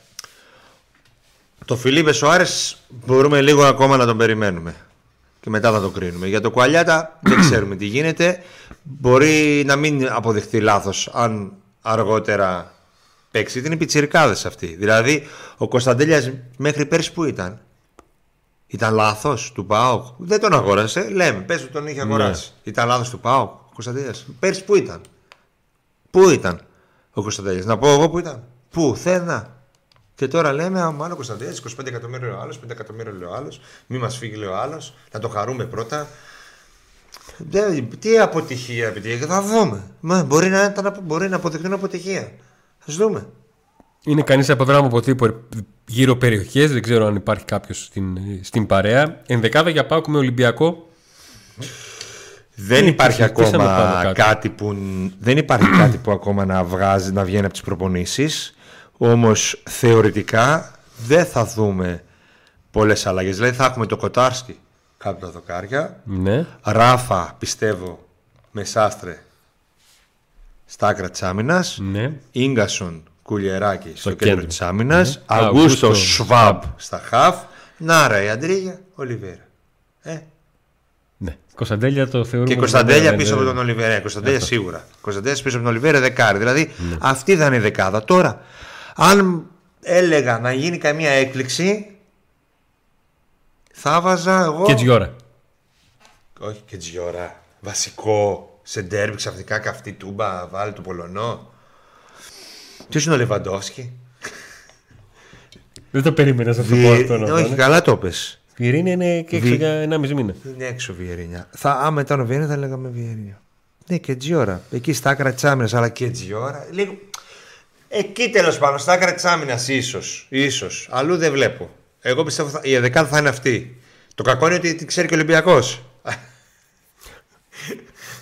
S2: Το Φιλίπε Σοάρες μπορούμε λίγο ακόμα να τον περιμένουμε. Και μετά θα το κρίνουμε. Για το Κουαλιάτα δεν ξέρουμε τι γίνεται. Μπορεί να μην αποδειχθεί λάθος αν αργότερα παίξει. Είναι πιτσιρικάδες αυτοί. Δηλαδή ο Κωνσταντέλιας μέχρι πέρσι που ήταν. Ήταν λάθος του ΠΑΟΚ. Δεν τον αγόρασε. Λέμε, πες του τον είχε αγοράσει. Ήταν λάθος του ΠΑΟΚ. Ο Κωνσταντέλιας. Πέρσι που ήταν. Πού ήταν ο Κωνσταντέλιας; Να πω εγώ που ήταν. Πού, θένα. Και τώρα λέμε, α, μάλλον Κωνσταντέλιας, 25 εκατομμύρια λέει ο άλλος, 5 εκατομμύρια λέει ο άλλος. Μη μας φύγει λέει ο άλλος. Να το χαρούμε πρώτα. Δεν- τι αποτυχία, επιτυχία. Θα δούμε. Μα, μπορεί, να, ήταν- μπορεί να αποδειχθούν αποτυχία. Α δούμε.
S1: Είναι κανείς από δρόμο από τύπο γύρω περιοχές. Δεν ξέρω αν υπάρχει κάποιος στην, στην παρέα. Ενδεκάδα για Πάουκ με Ολυμπιακό.
S2: Δεν
S1: Τι,
S2: υπάρχει
S1: τι συζητήσαμε
S2: ακόμα
S1: πάνω κάτω.
S2: κάτι που, δεν υπάρχει κάτι που ακόμα να βγάζει, να βγαίνει από τις προπονήσεις. Όμως θεωρητικά δεν θα δούμε πολλές αλλαγές. Δηλαδή θα έχουμε το Κοτάρσκι κάτω τα δοκάρια.
S1: Ναι.
S2: Ράφα πιστεύω με Σάστρε στα άκρα της άμυνας.
S1: Ναι.
S2: Ίγκασον Κουλιεράκη στο,
S1: κέντρο.
S2: κέντρο της άμυνας.
S1: Ναι.
S2: Αγκούστο
S1: Αγκούστο
S2: Σβάμπ στα χαφ. Νάρα η Αντρίγια Ολιβέρα. Ε,
S1: ναι. Κωνσταντέλια το θεωρούμε.
S2: και Κωνσταντέλια
S1: ναι,
S2: πίσω
S1: ναι.
S2: από τον Ολιβέρα. Ε, Κωνσταντέλια σίγουρα. Κωνσταντέλια πίσω από τον Ολιβέρα δεκάρι. Δηλαδή αυτή θα είναι η δεκάδα. Τώρα, αν έλεγα να γίνει καμία έκπληξη, θα βάζα εγώ.
S1: Και Τζιώρα.
S2: Όχι και Τζιώρα. Βασικό σε ντέρμπι ξαφνικά καυτή τούμπα, βάλει το Πολωνό. Ποιος είναι ο Λεβαντόφσκι;
S1: Δεν το περίμενα αυτό το
S2: Βιε-
S1: πω αυτό.
S2: Όχι,
S1: ναι.
S2: καλά το πες.
S1: Η Ειρήνη είναι και έξω
S2: Βι-
S1: για ένα μισή μήνα.
S2: Είναι έξω Βιερίνια. Θα, άμα ήταν ο Βιερίνια θα λέγαμε Βιερίνια. Ναι, και Τζιόρα. Εκεί στα άκρα της άμυνας, αλλά και Τζιόρα. Λίγο... Εκεί τέλος πάντων, στα άκρα της άμυνας, ίσως. Ίσως. Αλλού δεν βλέπω. Εγώ πιστεύω θα... η εδεκάδα θα είναι αυτή. Το κακό είναι ότι την ξέρει και ο Ολυμπιακός.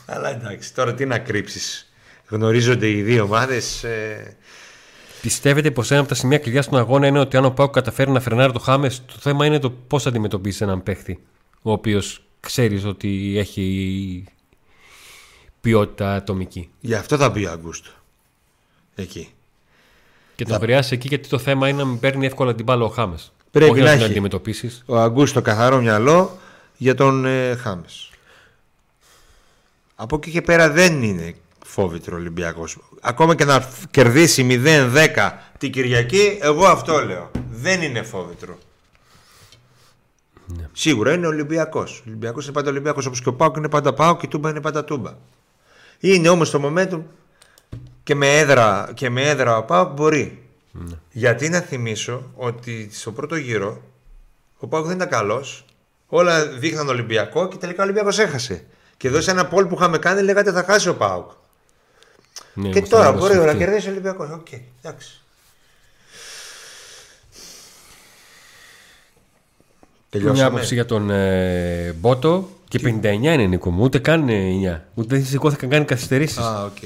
S2: Αλλά εντάξει, τώρα τι να κρύψεις. Γνωρίζονται οι δύο ομάδες. Ε...
S1: Πιστεύετε πως ένα από τα σημεία κλειδιά στον αγώνα είναι ότι αν ο Πάουκ καταφέρει να φρενάρει το Χάμες, το θέμα είναι το πώς θα αντιμετωπίσει έναν παίχτη ο οποίος ξέρεις ότι έχει ποιότητα ατομική.
S2: Γι' αυτό θα μπει ο Αγκούστο. Εκεί.
S1: Και τον χρειάζεσαι εκεί γιατί το θέμα είναι να μην παίρνει εύκολα την μπάλα ο Χάμες.
S2: Πρέπει
S1: Όχι
S2: να
S1: να τον
S2: έχει.
S1: αντιμετωπίσεις.
S2: ο Αγκούστο καθαρό μυαλό για τον ε, Χάμες. Από εκεί και πέρα δεν είναι φόβητρο Ολυμπιακός. Ακόμα και να κερδίσει 0-10 την Κυριακή, εγώ αυτό λέω. Δεν είναι φόβητρο. Σίγουρα είναι Ολυμπιακός. Ο Ολυμπιακός είναι πάντα Ολυμπιακός. Όπως και ο ΠΑΟΚ είναι πάντα ΠΑΟΚ και η Τούμπα είναι πάντα Τούμπα. Είναι όμως το momentum και με έδρα, και με έδρα ο ΠΑΟΚ μπορεί. Γιατί να θυμίσω ότι στο πρώτο γύρο ο ΠΑΟΚ δεν ήταν καλός. Όλα δείχναν Ολυμπιακό και τελικά ο Ολυμπιακός έχασε. Και εδώ σε ένα poll που είχαμε κάνει λέγατε θα χάσει ο ΠΑΟΚ.
S1: Ναι,
S2: και
S1: ήμασταν
S2: τώρα
S1: λίγο
S2: μπορεί να
S1: σφιχτοί.
S2: κερδίσει ο Ολυμπιακός. Οκ, εντάξει.
S1: Μια
S2: Τελειώσαμε.
S1: άποψη για τον ε, Μπότο και 59 είναι Νίκο μου. Ούτε καν είναι 9. Ούτε δεν σηκώθηκαν καν καθυστερήσεις.
S2: Α, οκ.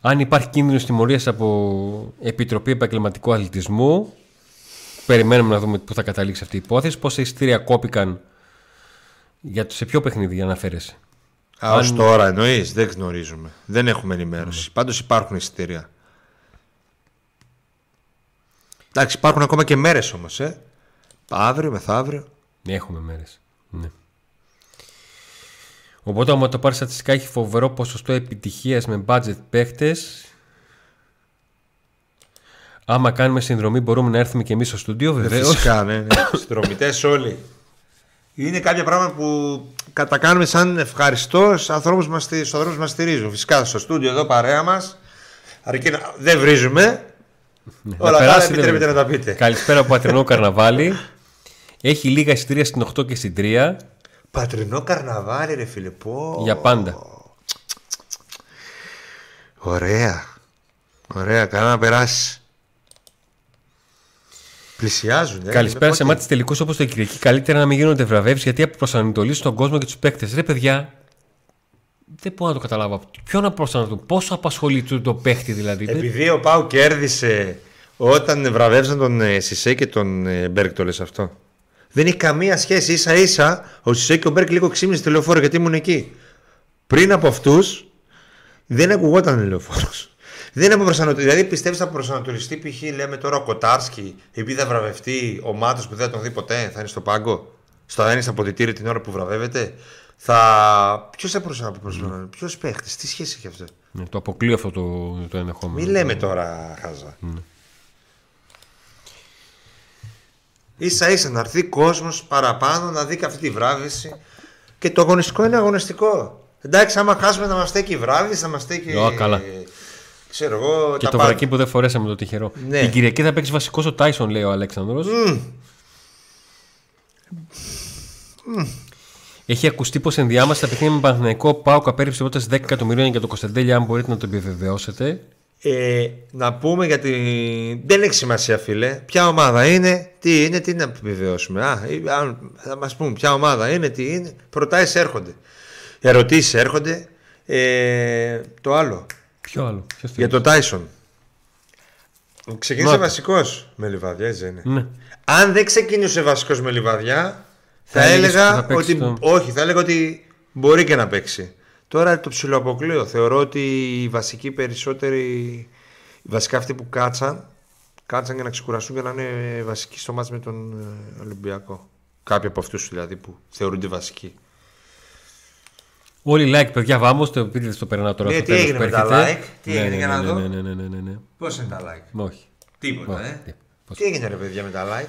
S1: Αν υπάρχει κίνδυνος τιμωρίας από Επιτροπή Επαγγελματικού Αθλητισμού, περιμένουμε να δούμε πού θα καταλήξει αυτή η υπόθεση. Πόσα εισιτήρια κόπηκαν για το σε ποιο παιχνίδι αναφέρεσαι;
S2: Α, ως τώρα εννοείς, δεν γνωρίζουμε. Δεν έχουμε ενημέρωση. Πάντως υπάρχουν εισιτήρια. Εντάξει, υπάρχουν ακόμα και μέρες όμως, ε. Αύριο, μεθαύριο.
S1: Ναι, έχουμε μέρες. Ναι. Οπότε, άμα το πάρεις στατιστικά, έχει φοβερό ποσοστό επιτυχίας με budget παίχτες. Άμα κάνουμε συνδρομή, μπορούμε να έρθουμε και εμείς στο στούντιο,
S2: Ε,
S1: βεβαίως.
S2: Φυσικά, ναι. ναι. Συνδρομητές όλοι. Είναι κάποια πράγματα που κατακάνουμε σαν ευχαριστώ στους ανθρώπους που μας στηρίζουν. Φυσικά στο στούντιο εδώ παρέα μας. Αρκεί να δεν βρίζουμε. Όλα τα άλλα επιτρέπετε να τα πείτε.
S1: Καλησπέρα από Πατρινό Καρναβάλι. Έχει λίγα εισιτήρια στην 8 και στην 3
S2: Πατρινό καρναβάλι, ρε φίλε. Πω.
S1: για πάντα.
S2: Ωραία. Ωραία, καλά να περάσεις. Πλησιάζουν. Ε.
S1: Καλησπέρα σε
S2: Πότε-
S1: μάτι τελικούς όπως το Κυριακή. Καλύτερα να μην γίνονται βραβεύσεις γιατί προσανατολίζουν τον κόσμο και τους παίκτες. Ρε παιδιά, δεν μπορώ να το καταλάβω. Ποιο να προσανατολίζουν, πόσο απασχολεί το, το παίχτη δηλαδή; Δεν-
S2: Επειδή ο Πάου κέρδισε όταν βραβεύσαν τον ε, Σισε και τον ε, Μπέρκ, το λες αυτό. Δεν έχει καμία σχέση. σα ίσα ο Σισε και ο Μπέρκ λίγο ξύμνησε τη λεωφόρο γιατί ήμουν εκεί. Πριν από αυτούς δεν ακουγόταν λεωφόρος. Δεν είναι προσανατολιστή. Δηλαδή πιστεύεις θα προσανατολιστεί π.χ. λέμε τώρα ο Κοτάρσκι επειδή θα βραβευτεί ο Μάτος που δεν θα τον δει ποτέ, θα είναι στο πάγκο. Στο θα είναι στα αποδητήρια την ώρα που βραβεύεται. Θα. Ποιος θα προσανατολιστεί, ποιος παίχτης, τι σχέση έχει αυτό;
S1: Ναι, το αποκλείω αυτό το, το ενδεχόμενο.
S2: Μην λέμε τώρα χάζα. Ίσα ίσα να έρθει κόσμος παραπάνω να δει και αυτή τη βράβευση. Και το αγωνιστικό είναι αγωνιστικό. Εντάξει, άμα χάσουμε να μας στέκει η βράβευση, να μας στέκει.
S1: Ω, καλά.
S2: Ξέρω εγώ.
S1: Και
S2: τα
S1: το
S2: πάντα.
S1: βρακί που δεν φορέσαμε το τυχερό.
S2: Ναι.
S1: Την Κυριακή θα παίξεις βασικό ο Τάισον, λέει ο Αλέξανδρος. Έχει ακουστεί πως ενδιάμεσα τα παιχνίδια με Παναθηναϊκό Πάουκ απέρριψε πρόταση 10 εκατομμυρίων για το Κωνσταντέλια, αν μπορείτε να το επιβεβαιώσετε.
S2: Ε, να πούμε γιατί δεν έχει σημασία, φίλε. Ποια ομάδα είναι, τι είναι, τι να επιβεβαιώσουμε. Α, ή- αν θα μας πούμε ποια ομάδα είναι, τι είναι. Προτάσει έρχονται. Ερωτήσεις έρχονται. Ε, το άλλο.
S1: Ποιο άλλο, ποιος
S2: Για τον Τάισον. Ξεκίνησε
S1: Να.
S2: βασικός με λιβαδιά, έτσι δεν είναι.
S1: Ναι.
S2: Αν δεν ξεκίνησε βασικός με λιβαδιά, θα,
S1: Θα έλεγες
S2: έλεγα
S1: ότι θα παίξει
S2: ότι.
S1: το-
S2: Όχι, θα έλεγα ότι μπορεί και να παίξει. Τώρα το ψηλοαποκλείω. Θεωρώ ότι οι βασικοί περισσότεροι. Οι βασικά αυτοί που κάτσαν, κάτσαν για να ξεκουραστούν και να είναι βασικοί στο μάτς με τον ε, Ολυμπιακό. Κάποιοι από αυτούς δηλαδή που θεωρούνται βασικοί.
S1: Όλοι like, παιδιά, βάμω το πείτε στο περνάω τώρα.
S2: Ναι,
S1: στο
S2: τι
S1: τέλος
S2: έγινε
S1: που
S2: με τα
S1: έρχεται.
S2: like, τι
S1: Ναι,
S2: έγινε
S1: ναι,
S2: για να
S1: ναι,
S2: δω.
S1: Ναι, ναι, ναι, ναι, ναι, ναι.
S2: Πώς είναι τα like;
S1: Μα Όχι.
S2: Τίποτα,
S1: Όχι,
S2: ε.
S1: τι, πώς.
S2: Τι έγινε ρε παιδιά με τα like;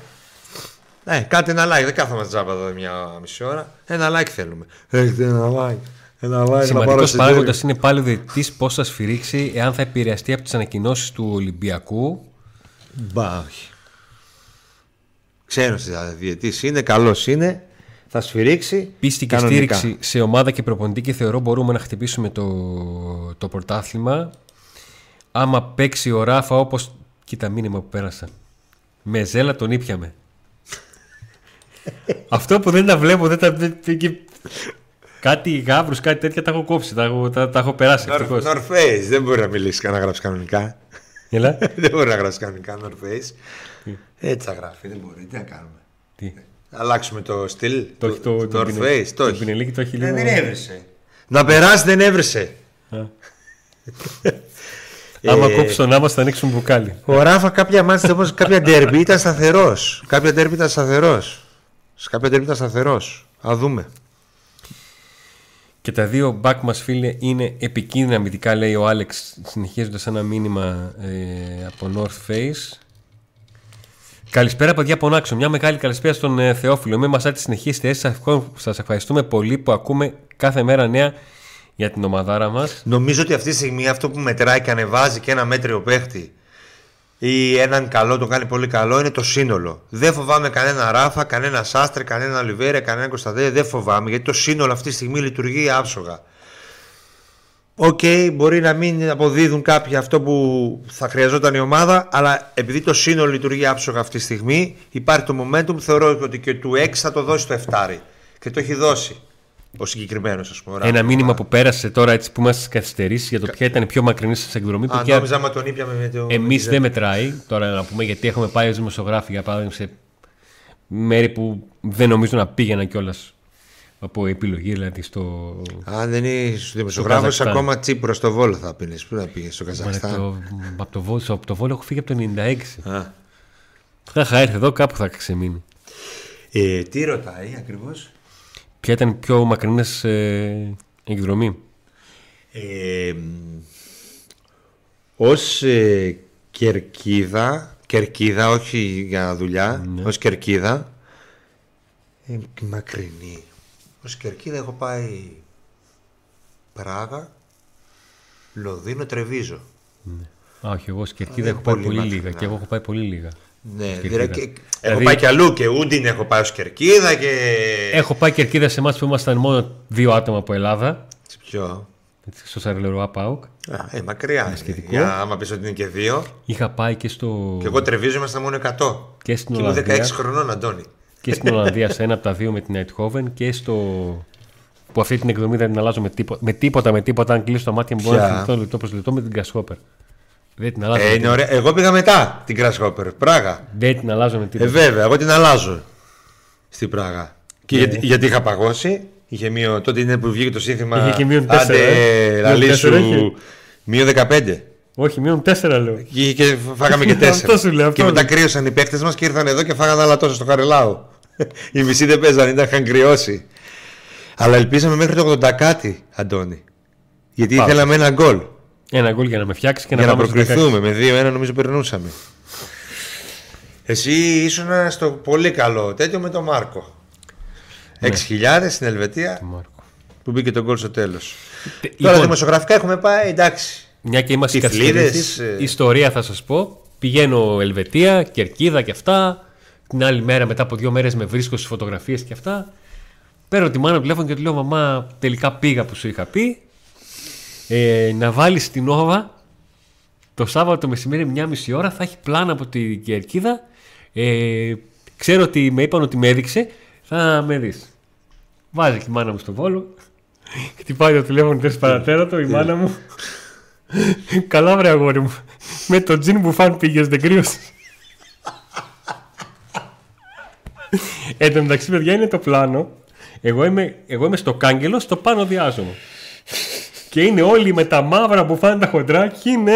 S2: Ναι, κάντε ένα like. Δεν κάθομαι τζάμπα εδώ μια μισή ώρα. Ένα like θέλουμε. Έχετε ένα like. Ένα like.
S1: Σημαντικός παράγοντας είναι πάλι ο διαιτητής πώς θα σφυρίξει εάν θα επηρεαστεί από τις ανακοινώσεις του Ολυμπιακού.
S2: Μπα, όχι. Ξένο διαιτή είναι, καλός είναι. Θα σφυρίξει.
S1: Πίστη και
S2: κανονικά.
S1: στήριξη σε ομάδα και προπονητή και θεωρώ μπορούμε να χτυπήσουμε το, το πρωτάθλημα. Άμα παίξει ο Ράφα όπως... Κοίτα μήνυμα που πέρασα. Με ζέλα τον ήπιαμε. Αυτό που δεν τα βλέπω, δεν τα... δεν- και- Κάτι γάβρους, κάτι τέτοια τα έχω κόψει, τα έχω, τα, τα έχω περάσει ευτυχώς.
S2: North Face. Δεν μπορεί να μιλήσεις και να γράψει κανονικά.
S1: Έλα.
S2: δεν μπορεί να γράψει κανονικά North Face. Έτσι θα γράφει. Δεν μπορεί. Τι να κάνουμε.
S1: Τι;
S2: Αλλάξουμε το στυλ.
S1: Το
S2: του-
S1: έχει το,
S2: του
S1: το,
S2: North
S1: πινε-
S2: Face. Το
S1: το
S2: έχει.
S1: πινελίκι το έχει
S2: Ε,
S1: λίγο...
S2: Δεν έβρισε. Να περάσει δεν έβρισε.
S1: Α. Άμα
S2: Ε,
S1: κόψει τον άμμο θα ανοίξουν μπουκάλι.
S2: Ο Ράφα κάποια μάτια όμω, κάποια ντερμπι ήταν σταθερός. Κάποια ντερμπι ήταν σταθερός. Σε κάποια ντερμπι ήταν σταθερός. Α δούμε.
S1: Και τα δύο back μας φίλε είναι επικίνδυνα αμυντικά λέει ο Άλεξ συνεχίζοντας ένα μήνυμα ε, από North Face. Καλησπέρα παιδιά από Νάξο. Μια μεγάλη καλησπέρα στον ε, Θεόφιλο. Είμαι μασά της συνεχίστε. Σας ευχαριστούμε πολύ που ακούμε κάθε μέρα νέα για την ομαδάρα μας.
S2: Νομίζω ότι αυτή τη στιγμή αυτό που μετράει και ανεβάζει και ένα μέτριο παίχτη ή έναν καλό, το κάνει πολύ καλό, είναι το σύνολο. Δεν φοβάμαι κανένα Ράφα, κανένα Σάστρε, κανένα Ολιβέρα, κανένα Κωνσταντέ. Δεν φοβάμαι γιατί το σύνολο αυτή τη στιγμή λειτουργεί άψογα. Οκ, μπορεί να μην αποδίδουν κάποιοι αυτό που θα χρειαζόταν η ομάδα, αλλά επειδή το σύνολο λειτουργεί άψογα αυτή τη στιγμή, υπάρχει το momentum. Θεωρώ ότι και του 6 θα το δώσει το 7. Και το έχει δώσει ο συγκεκριμένος, ας πούμε. ο Ράφα.
S1: Ένα μήνυμα που πέρασε τώρα έτσι που μας καθυστερήσει για το ποια ήταν η πιο μακρινή σας εκδρομή. που
S2: Α,
S1: και
S2: νόμιζα άμα τον ήπιαμε με το.
S1: Εμείς
S2: με τη
S1: δεν μετράει τώρα να πούμε γιατί έχουμε πάει ως δημοσιογράφοι για παράδειγμα σε μέρη που δεν νομίζω να πήγαινα κιόλας από επιλογή, δηλαδή στο.
S2: Αν δεν είσαι δημοσιογράφος,
S1: Καζακστάν.
S2: ακόμα τσίπρος στο βόλο θα πίνεις. Πού να πήγες στο
S1: Μα,
S2: Καζακστάν;
S1: το, από, το, Βόλο- από το Βόλο έχω φύγει από το 96.
S2: Α.
S1: Θα είχα έρθει εδώ κάπου θα ξεμείνει.
S2: Ε, τι ρωτάει ακριβώς;
S1: Ποια ήταν η πιο μακρινές ε, εκδρομή;
S2: Ε, ως ε, κερκίδα, κερκίδα όχι για δουλειά,
S1: Ναι.
S2: ως κερκίδα, ε, μακρινή. Ως κερκίδα έχω πάει Πράγα, Λονδίνο, Τρεβίζο.
S1: Α, όχι, εγώ στην Κερκίδα
S2: δεν
S1: έχω πάει
S2: πολύ
S1: πολύ
S2: μακρινά.
S1: λίγα και εγώ έχω πάει πολύ λίγα.
S2: Ναι,
S1: Κερκίδα.
S2: δηλαδή, και-
S1: Δηλαδή-
S2: έχω πάει και αλλού και Ούντιν έχω πάει ως κερκίδα και...
S1: Έχω πάει Κερκίδα σε εμάς που ήμασταν μόνο δύο άτομα από Ελλάδα.
S2: Σε Ποιο;
S1: Στο Σαρλεροά Πάουκ.
S2: Α, ε, μακριά. είναι.
S1: σχετικό.
S2: Για, άμα πεις ότι είναι και δύο.
S1: Είχα πάει και στο.
S2: Και εγώ Τρεβίζο ήμασταν μόνο 100.
S1: Και στην
S2: Και ήμουν 16
S1: Ολλανδία.
S2: χρονών, Αντώνη.
S1: Και στην Ολλανδία σε ένα από τα δύο με την Eindhoven και στο. που αυτή την εκδομή δεν την αλλάζω με τίποτα. Με τίποτα, με τίποτα. Αν κλείσω τα μάτια μου, μπορώ να
S2: Ποια;
S1: θυμηθώ λεπτό προς λεπτό με την Grasshopper. Δεν την αλλάζω.
S2: Ε,
S1: με
S2: είναι
S1: τίποτα.
S2: ωραία. Εγώ πήγα μετά την Grasshopper, Πράγα.
S1: Δεν την αλλάζω με
S2: Ε,
S1: τίποτα.
S2: βέβαια, εγώ την αλλάζω στην Πράγα. Και
S1: Ναι.
S2: γιατί, γιατί είχα παγώσει, είχε μείον, τότε είναι που βγήκε το σύνθημα.
S1: Είχε και μείον τέσσερα,
S2: Άντε,
S1: ε.
S2: λαλή
S1: Μείον τέσσερα
S2: σου.
S1: είχε.
S2: Μείον 15.
S1: Όχι, μείον τέσσερα λέω.
S2: Και, και φάγαμε και
S1: Αυτό
S2: τέσσερα.
S1: σου λέω, αυτό
S2: και μετά
S1: λέω.
S2: κρύωσαν οι παίκτες μας και ήρθαν εδώ και φάγανε άλλα τόσο στο Χαρελάου. Οι μισοί δεν παίζαν, ήταν, είχαν κρυώσει. Αλλά ελπίζαμε μέχρι το 80 κάτι, Αντώνη. Γιατί
S1: Πάμε.
S2: ήθελαμε ένα γκολ.
S1: Ένα γκολ για να με φτιάξει και να
S2: για να
S1: πάμε στο 16.
S2: προκριθούμε. Με 2-1 νομίζω περνούσαμε. Εσύ ήσουν στο πολύ καλό τέτοιο με τον Μάρκο.
S1: Ναι.
S2: 6.000 στην Ελβετία
S1: Μάρκο.
S2: που μπήκε τον γκολ στο τέλος.
S1: Τε-
S2: Τώρα
S1: λοιπόν,
S2: δημοσιογραφικά έχουμε πάει εντάξει.
S1: Μια και είμαστε
S2: Τυφλίδες,
S1: καθυστερήσεις,
S2: ε.
S1: ιστορία θα σας πω. Πηγαίνω Ελβετία, Κερκίδα και αυτά. Την άλλη μέρα, μετά από δύο μέρες με βρίσκω στις φωτογραφίες και αυτά. Παίρνω τη μάνα τηλέφωνο και του λέω «Μαμά, τελικά πήγα που σου είχα πει. Ε, να βάλεις την Όβα το Σάββατο το μεσημέρι μια μισή ώρα θα έχει πλάνα από την Κερκίδα. Ε, ξέρω ότι με είπαν ότι με έδειξε. Θα με δεις. Βάζει και η μάνα μου στο βόλο. Χτυπάει το τηλέφωνο τρεις παρατέρατο η μάνα μου. Καλά βρε αγόρι μου. Με το τζιν που φαν πήγες δεν κρύωσες. Εν τω μεταξύ παιδιά είναι το πλάνο. Εγώ είμαι, εγώ είμαι στο κάγκελο, στο πάνω διάζομαι. Και είναι όλοι με τα μαύρα που φάνε τα χοντρά και είναι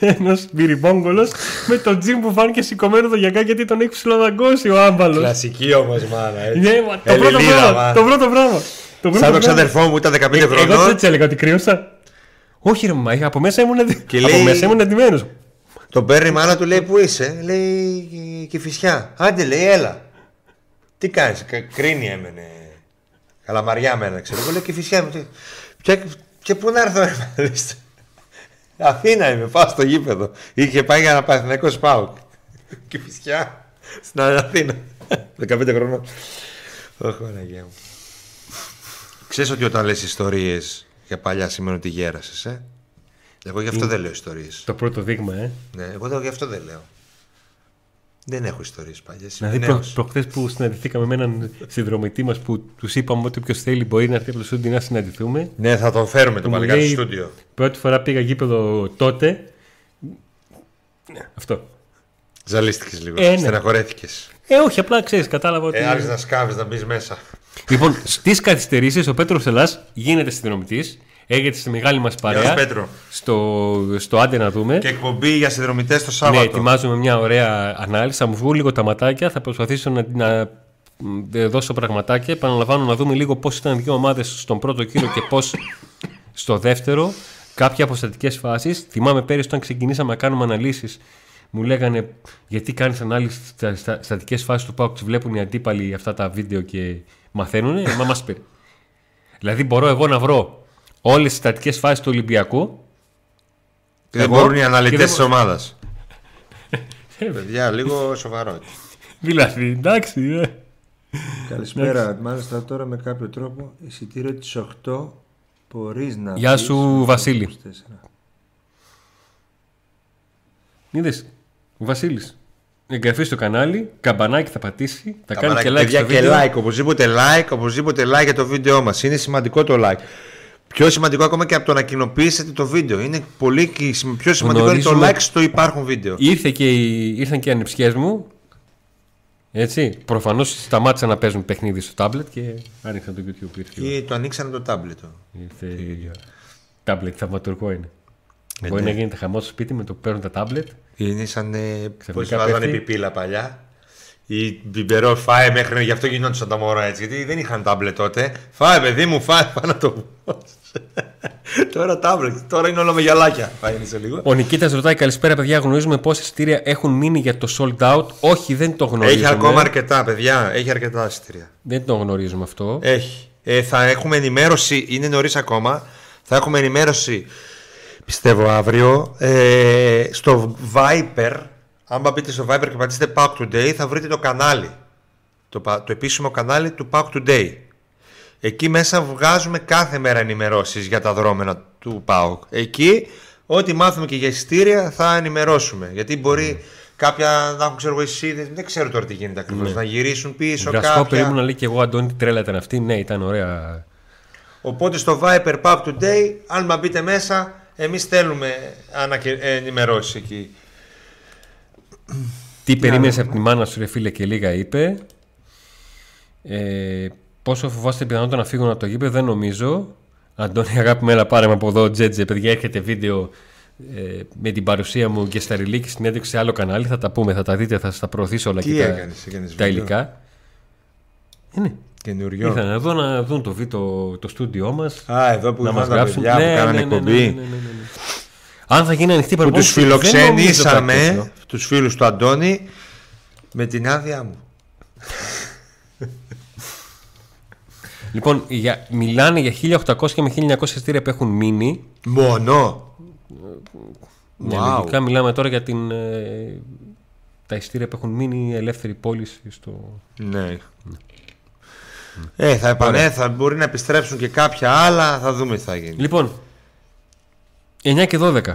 S1: ένα, ένας μπυριμπόγκολος με το τζιν που φάνε και σηκωμένο το γιακά γιατί τον έχει ψηλοδαγκώσει ο άμπαλος.
S2: Κλασική όμως μάνα. έτσι.
S1: Ναι, μα, το πρώτο
S2: Ελληνίδα,
S1: πράγμα.
S2: μάνα.
S1: Το πρώτο πράγμα. Το πρώτο
S2: Σαν τον
S1: πράγμα.
S2: ξαδερφό μου ήταν 15
S1: Ε, Εγώ
S2: χρονών.
S1: έτσι έλεγα ότι κρύωσα. Όχι ρε μα, από μέσα ήμουν, εντι-
S2: Και
S1: από
S2: λέει-
S1: μέσα ήμουν εντυμένος.
S2: Τον παίρνει η μάνα του, λέει Πού είσαι, λέει και φυσιά. Άντε, λέει, έλα. Τι κάνεις, κρίνει έμενε. Καλαμαριά μένα, ξέρω. Εγώ λέω και φυσιά. Και, και πού να έρθω, ρε, να δεις. Αθήνα είμαι, πάω στο γήπεδο. Είχε πάει για να πάει εθνικό σπάουκ. Και φυσιά. Στην Αθήνα. 15 χρονών. Όχι, Παναγία μου. Ξέρεις ότι όταν λες ιστορίες για παλιά σημαίνει ότι γέρασες, ε; Εγώ γι' αυτό δεν λέω ιστορίες.
S1: Το πρώτο δείγμα, ε.
S2: Ναι, εγώ δεν- γι' αυτό δεν λέω. Δεν έχω ιστορίες παλιές.
S1: Δηλαδή,
S2: Είμαι
S1: προ,
S2: νέος.
S1: προχθές που συναντηθήκαμε με έναν συνδρομητή μας που τους είπαμε ότι όποιος θέλει μπορεί να έρθει από το στούντιο να συναντηθούμε.
S2: Ναι, θα τον φέρουμε το
S1: Μου
S2: παλικάρι
S1: λέει-
S2: στο στούντιο.
S1: Πρώτη φορά πήγα γήπεδο τότε. Ναι, αυτό.
S2: Ζαλίστηκες λίγο.
S1: Ε, ναι.
S2: Στεναχωρέθηκες.
S1: Ε, όχι, απλά ξέρεις, κατάλαβα ότι.
S2: Ε, άρχισε να σκάβεις να μπεις μέσα.
S1: Λοιπόν, στις καθυστερήσεις ο Πέτρος Ελλάς γίνεται συνδρομητής. Έγινε στη μεγάλη μας
S2: Γεια σου,
S1: παρέα.
S2: Πέτρο.
S1: Στο, στο άντε να δούμε.
S2: Και εκπομπή για συνδρομητές το
S1: Ναι,
S2: Σάββατο.
S1: ετοιμάζουμε μια ωραία ανάλυση. Θα μου βγουν λίγο τα ματάκια. Θα προσπαθήσω να, να μ, δώσω πραγματάκια. Επαναλαμβάνω να δούμε λίγο πώς ήταν οι δύο ομάδες στον πρώτο κύριο και πώς στο δεύτερο. Κάποια αποστατικέ φάσεις. Θυμάμαι πέρυσι όταν ξεκινήσαμε να κάνουμε αναλύσεις, μου λέγανε γιατί κάνεις ανάλυση στα, στα στατικές φάσεις του Πάουκ. Τις βλέπουν οι αντίπαλοι αυτά τα βίντεο και μαθαίνουν. Μα μας πει. Δηλαδή μπορώ εγώ να βρω όλες τις στατικέ φάσεις του Ολυμπιακού.
S2: Και δεν
S1: Εγώ-
S2: μπορούν οι
S1: και
S2: αναλυτές
S1: δεν
S2: της
S1: μπο-
S2: ομάδας. Παιδιά, λίγο σοβαρό.
S1: Δηλαδή, εντάξει. ε.
S3: Καλησπέρα. Μάλιστα τώρα με κάποιο τρόπο εισιτήριο της 8 μπορείς να.
S1: Γεια
S3: πεις
S1: σου,
S3: με το
S1: Βασίλη.
S3: 24.
S1: Είδες. Ο Βασίλης. Εγγραφή στο κανάλι, καμπανάκι θα πατήσει, θα κάνει και like
S2: Παιδιά,
S1: στο
S2: και
S1: βίντεο.
S2: like, οπωσδήποτε like, οπωσδήποτε like για το βίντεο μας. Είναι σημαντικό το like. Πιο σημαντικό ακόμα και από το να κοινοποιήσετε το βίντεο. Είναι πολύ και σημα- πιο σημαντικό είναι το
S1: Γνωρίζουμε-
S2: like στο υπάρχουν βίντεο.
S1: Ήρθε και οι, ήρθαν και οι ανεψιές μου. Έτσι. Προφανώς σταμάτησαν να παίζουν παιχνίδι στο τάμπλετ και άνοιξαν το YouTube. Ήρθε,
S2: Ή το ανοίξανε το τάμπλετ.
S1: ήρθε τάμπλετ, θαυματουργό είναι.
S2: Ε,
S1: Μπορεί
S2: ναι.
S1: να γίνεται χαμός στο σπίτι με το που παίρνουν τα τάμπλετ.
S2: Είναι σαν. Ε, Πώς
S1: Ξαφνικά
S2: βάζανε
S1: πέφτει.
S2: πιπίλα παλιά. Ή μπιμπερό, φάε μέχρι γι' αυτό γινόντουσαν τα μωρά έτσι. Γιατί δεν είχαν τάμπλετ τότε. Φάε, παιδί μου, φάε, φάε να το Τώρα τάμπλετ, τώρα είναι όλα με γυαλάκια. Φάε είναι σε λίγο.
S1: Ο Νικήτας ρωτάει καλησπέρα, παιδιά. Γνωρίζουμε πόσα εισιτήρια έχουν μείνει για το sold out. Όχι, δεν το γνωρίζουμε.
S2: Έχει ακόμα αρκετά, παιδιά. Έχει αρκετά εισιτήρια.
S1: Δεν το γνωρίζουμε αυτό.
S2: Έχει. Ε, θα έχουμε ενημέρωση, είναι νωρίς ακόμα. Θα έχουμε ενημέρωση, πιστεύω αύριο, ε, στο Viper. Αν μπείτε στο Viper και πατήσετε Pack Today, θα βρείτε το κανάλι. Το, πα- το επίσημο κανάλι του Pack Today. Εκεί μέσα βγάζουμε κάθε μέρα ενημερώσεις για τα δρόμενα του ΠΑΟΚ. Εκεί, ό,τι μάθουμε και για εισιτήρια θα ενημερώσουμε. Γιατί μπορεί κάποια να έχουν ξέρω εγώ εισίδες, δεν ξέρω τώρα τι γίνεται ακριβώς, να γυρίσουν πίσω
S1: Βρασκό
S2: κάποια.
S1: περίμενα να λέει και εγώ, Αντώνη, τι τρέλα ήταν αυτή. Ναι, ήταν ωραία.
S2: Οπότε στο Viper Pub Today, αν μα μπείτε μέσα, εμείς στέλνουμε ανακε... ενημερώσεις εκεί.
S1: Τι περίμενες από τη μάνα σου, ρε φίλε, και λίγα είπε. Ε, πόσο φοβάστε την πιθανότητα να φύγουν από το γήπεδο, δεν νομίζω. Αντώνη, αγάπη με, έλα πάρε με από εδώ, Τζέτζε. Παιδιά, έρχεται βίντεο ε, με την παρουσία μου και στα ρηλίκη συνέντευξη σε άλλο κανάλι. Θα τα πούμε, θα τα δείτε, θα σας τα προωθήσω όλα
S2: Τι
S1: και τα,
S2: έκανες, έκανες
S1: τα
S2: βίντεο;
S1: υλικά. Ε, ναι.
S2: Καινούριο.
S1: Ήρθαν εδώ να δουν το, βίντεο, το στούντιό μας.
S2: Α, εδώ που
S1: να
S2: ήρθαν
S1: μας
S2: τα
S1: γράψουν.
S2: παιδιά που κάνανε εκπομπή.
S1: ναι, ναι, ναι, ναι, ναι. Αν θα γίνει ανοιχτή
S2: Που τους
S1: προπόνηση, δεν νομίζω κάτι
S2: φιλοξενήσαμε,
S1: τέτοιο.
S2: τους φίλους του Αντώνη, με την άδειά μου.
S1: Λοιπόν, για, μιλάνε για 1800 και με 1900 εισιτήρια που έχουν μείνει.
S2: Μόνο.
S1: Ναι,
S2: Wow.
S1: λογικά μιλάμε τώρα για την, ε, τα εισιτήρια που έχουν μείνει ελεύθερη πώληση στο.
S2: Ναι. Ε, θα επανέλθουν, μπορεί να επιστρέψουν και κάποια άλλα, θα δούμε τι θα γίνει.
S1: Λοιπόν, 9 και 12.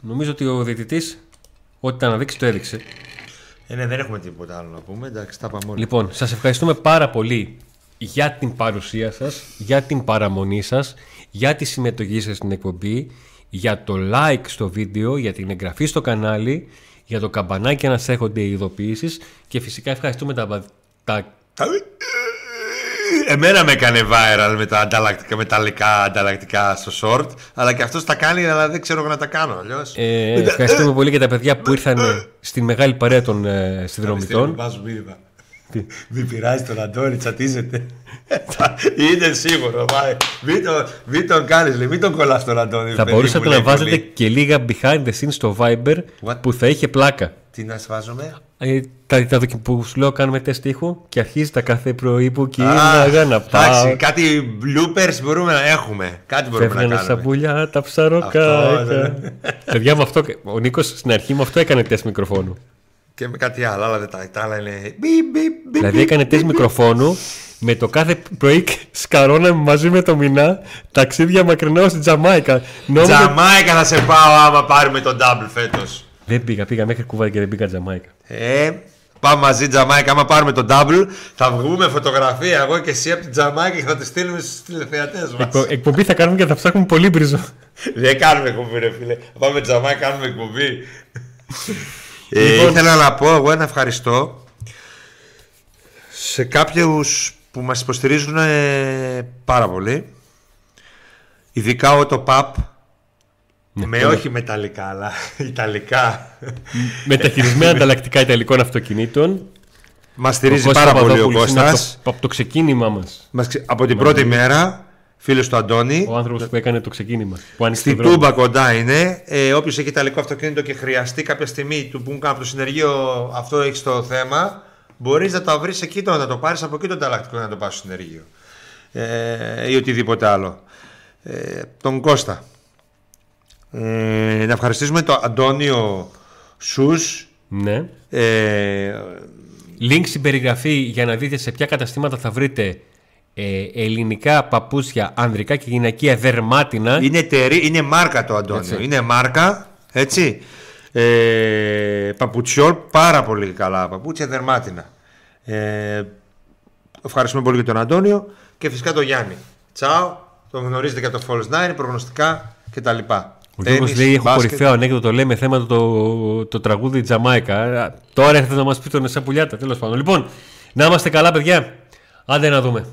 S1: Νομίζω ότι ο διαιτητής, ό,τι ήταν να δείξει, το έδειξε.
S2: Ε, ναι, δεν έχουμε τίποτα άλλο να πούμε, εντάξει, τα πάμε όλα.
S1: Λοιπόν, σας ευχαριστούμε πάρα πολύ για την παρουσία σας, για την παραμονή σας, για τη συμμετοχή σας στην εκπομπή, για το like στο βίντεο, για την εγγραφή στο κανάλι, για το καμπανάκι να σας έχονται οι ειδοποιήσεις και φυσικά ευχαριστούμε τα, τα
S2: Εμένα με έκανε viral με τα ανταλλακτικά, μεταλλικά ανταλλακτικά στο short, αλλά και αυτός τα κάνει, αλλά δεν ξέρω εγώ να τα κάνω αλλιώς.
S1: Ε, ευχαριστούμε πολύ και τα παιδιά που ήρθαν στην μεγάλη παρέα των ε, συνδρομητών.
S2: Βάζω μήνυμα. Μην πειράζει τον Αντώνη, τσατίζεται. Είναι σίγουρο, πάει. Μην τον, μην τον κάνεις, λέει, μην τον κολλάς τον Αντώνη.
S1: Θα
S2: παιδί
S1: μπορούσατε
S2: μου,
S1: να
S2: λέει
S1: βάζετε
S2: πολύ.
S1: και λίγα behind the scenes στο Viber
S2: What?
S1: που θα είχε πλάκα.
S2: Τι να σβάζουμε.
S1: Ε, τα, τα δοκι- που σου λέω κάνουμε τεστ ήχου και αρχίζει τα κάθε πρωί που
S2: Α,
S1: κοίταγα να
S2: εντάξει,
S1: πάω.
S2: κάτι bloopers μπορούμε να έχουμε. Κάτι μπορούμε να
S1: Φεύγανε στα
S2: κάνουμε.
S1: πουλιά τα
S2: Αυτό,
S1: ψαροκάκια.
S2: ναι.
S1: Παιδιά, με αυτό, ο Νίκος στην αρχή με αυτό έκανε τεστ μικροφόνου.
S2: Και με κάτι άλλο, αλλά δεν τα, τα άλλα είναι. μπι, μπι, μπι,
S1: Δηλαδή
S2: μπι,
S1: έκανε
S2: μπι,
S1: τεστ
S2: μπι.
S1: μικροφόνου με το κάθε πρωί σκαρώναμε μαζί με το μηνά ταξίδια μακρινά στην Τζαμάικα. Νόμιζα-
S2: Τζαμάικα θα σε πάω άμα πάρουμε τον double φέτος.
S1: Δεν πήγα, πήγα μέχρι Κούβα και δεν πήγα Τζαμάικα.
S2: Ε, πάμε μαζί Τζαμάικα. Άμα πάρουμε τον double, θα βγούμε φωτογραφία εγώ και εσύ από την Τζαμάικα και θα τη στείλουμε στους τηλεθεατές μας.
S1: Εκπο- εκπομπή θα κάνουμε και θα ψάχνουμε πολύ μπριζο.
S2: Δεν κάνουμε εκπομπή, ρε φίλε. Θα πάμε Τζαμάικα, κάνουμε εκπομπή. Ε,
S1: Λοιπόν.
S2: Ήθελα να πω εγώ ένα ευχαριστώ σε κάποιους που μας υποστηρίζουν ε, πάρα πολύ. Ειδικά ο το ΠΑΠ. με
S1: τώρα.
S2: όχι μεταλλικά, αλλά ιταλικά.
S1: Μεταχειρισμένα ανταλλακτικά ιταλικών αυτοκινήτων.
S2: Μας στηρίζει
S1: Ο Κώστας
S2: πάρα πολύ ο
S1: Παπαδόπουλος είναι
S2: Κώστας.
S1: Από το, από το ξεκίνημα μας.
S2: Μας ξε- Από την πρώτη μέρα, φίλος του Αντώνη.
S1: Ο άνθρωπος που έκανε το ξεκίνημα. Που άνοιξε
S2: Στη
S1: τον δρόμο.
S2: Τούμπα κοντά είναι. Ε, Όποιος έχει ιταλικό αυτοκίνητο και χρειαστεί κάποια στιγμή του που από το συνεργείο αυτό έχει το θέμα, μπορείς να το βρεις εκεί το να το πάρεις από εκεί το ανταλλακτικό να το πας στο συνεργείο. Ε, ή οτιδήποτε άλλο. Ε, τον Κώστα. Ε, να ευχαριστήσουμε τον Αντώνιο Σους.
S1: Ναι.
S2: Ε,
S1: Link στην περιγραφή για να δείτε σε ποια καταστήματα θα βρείτε ε, ελληνικά παπούτσια ανδρικά και γυναικεία δερμάτινα.
S2: είναι, εταιρεία, είναι μάρκα το Αντώνιο.
S1: Έτσι.
S2: Είναι μάρκα, έτσι. Ε, παπουτσιόλ, πάρα πολύ καλά παπούτσια, δερμάτινα. Ε, ευχαριστούμε πολύ και τον Αντώνιο και φυσικά τον Γιάννη. Τσάου, τον γνωρίζετε και από το Falls 9, προγνωστικά κτλ.
S1: Ο Γιώργος λέει: Έχω κορυφαίο ανέκδοτο λέει με θέμα το, το τραγούδι Τζαμάικα. Α, Τώρα έρχεται να μας πει τον Εσαπουλιάτα. Τέλος πάντων. Λοιπόν, να είμαστε καλά, παιδιά. Άντε να δούμε.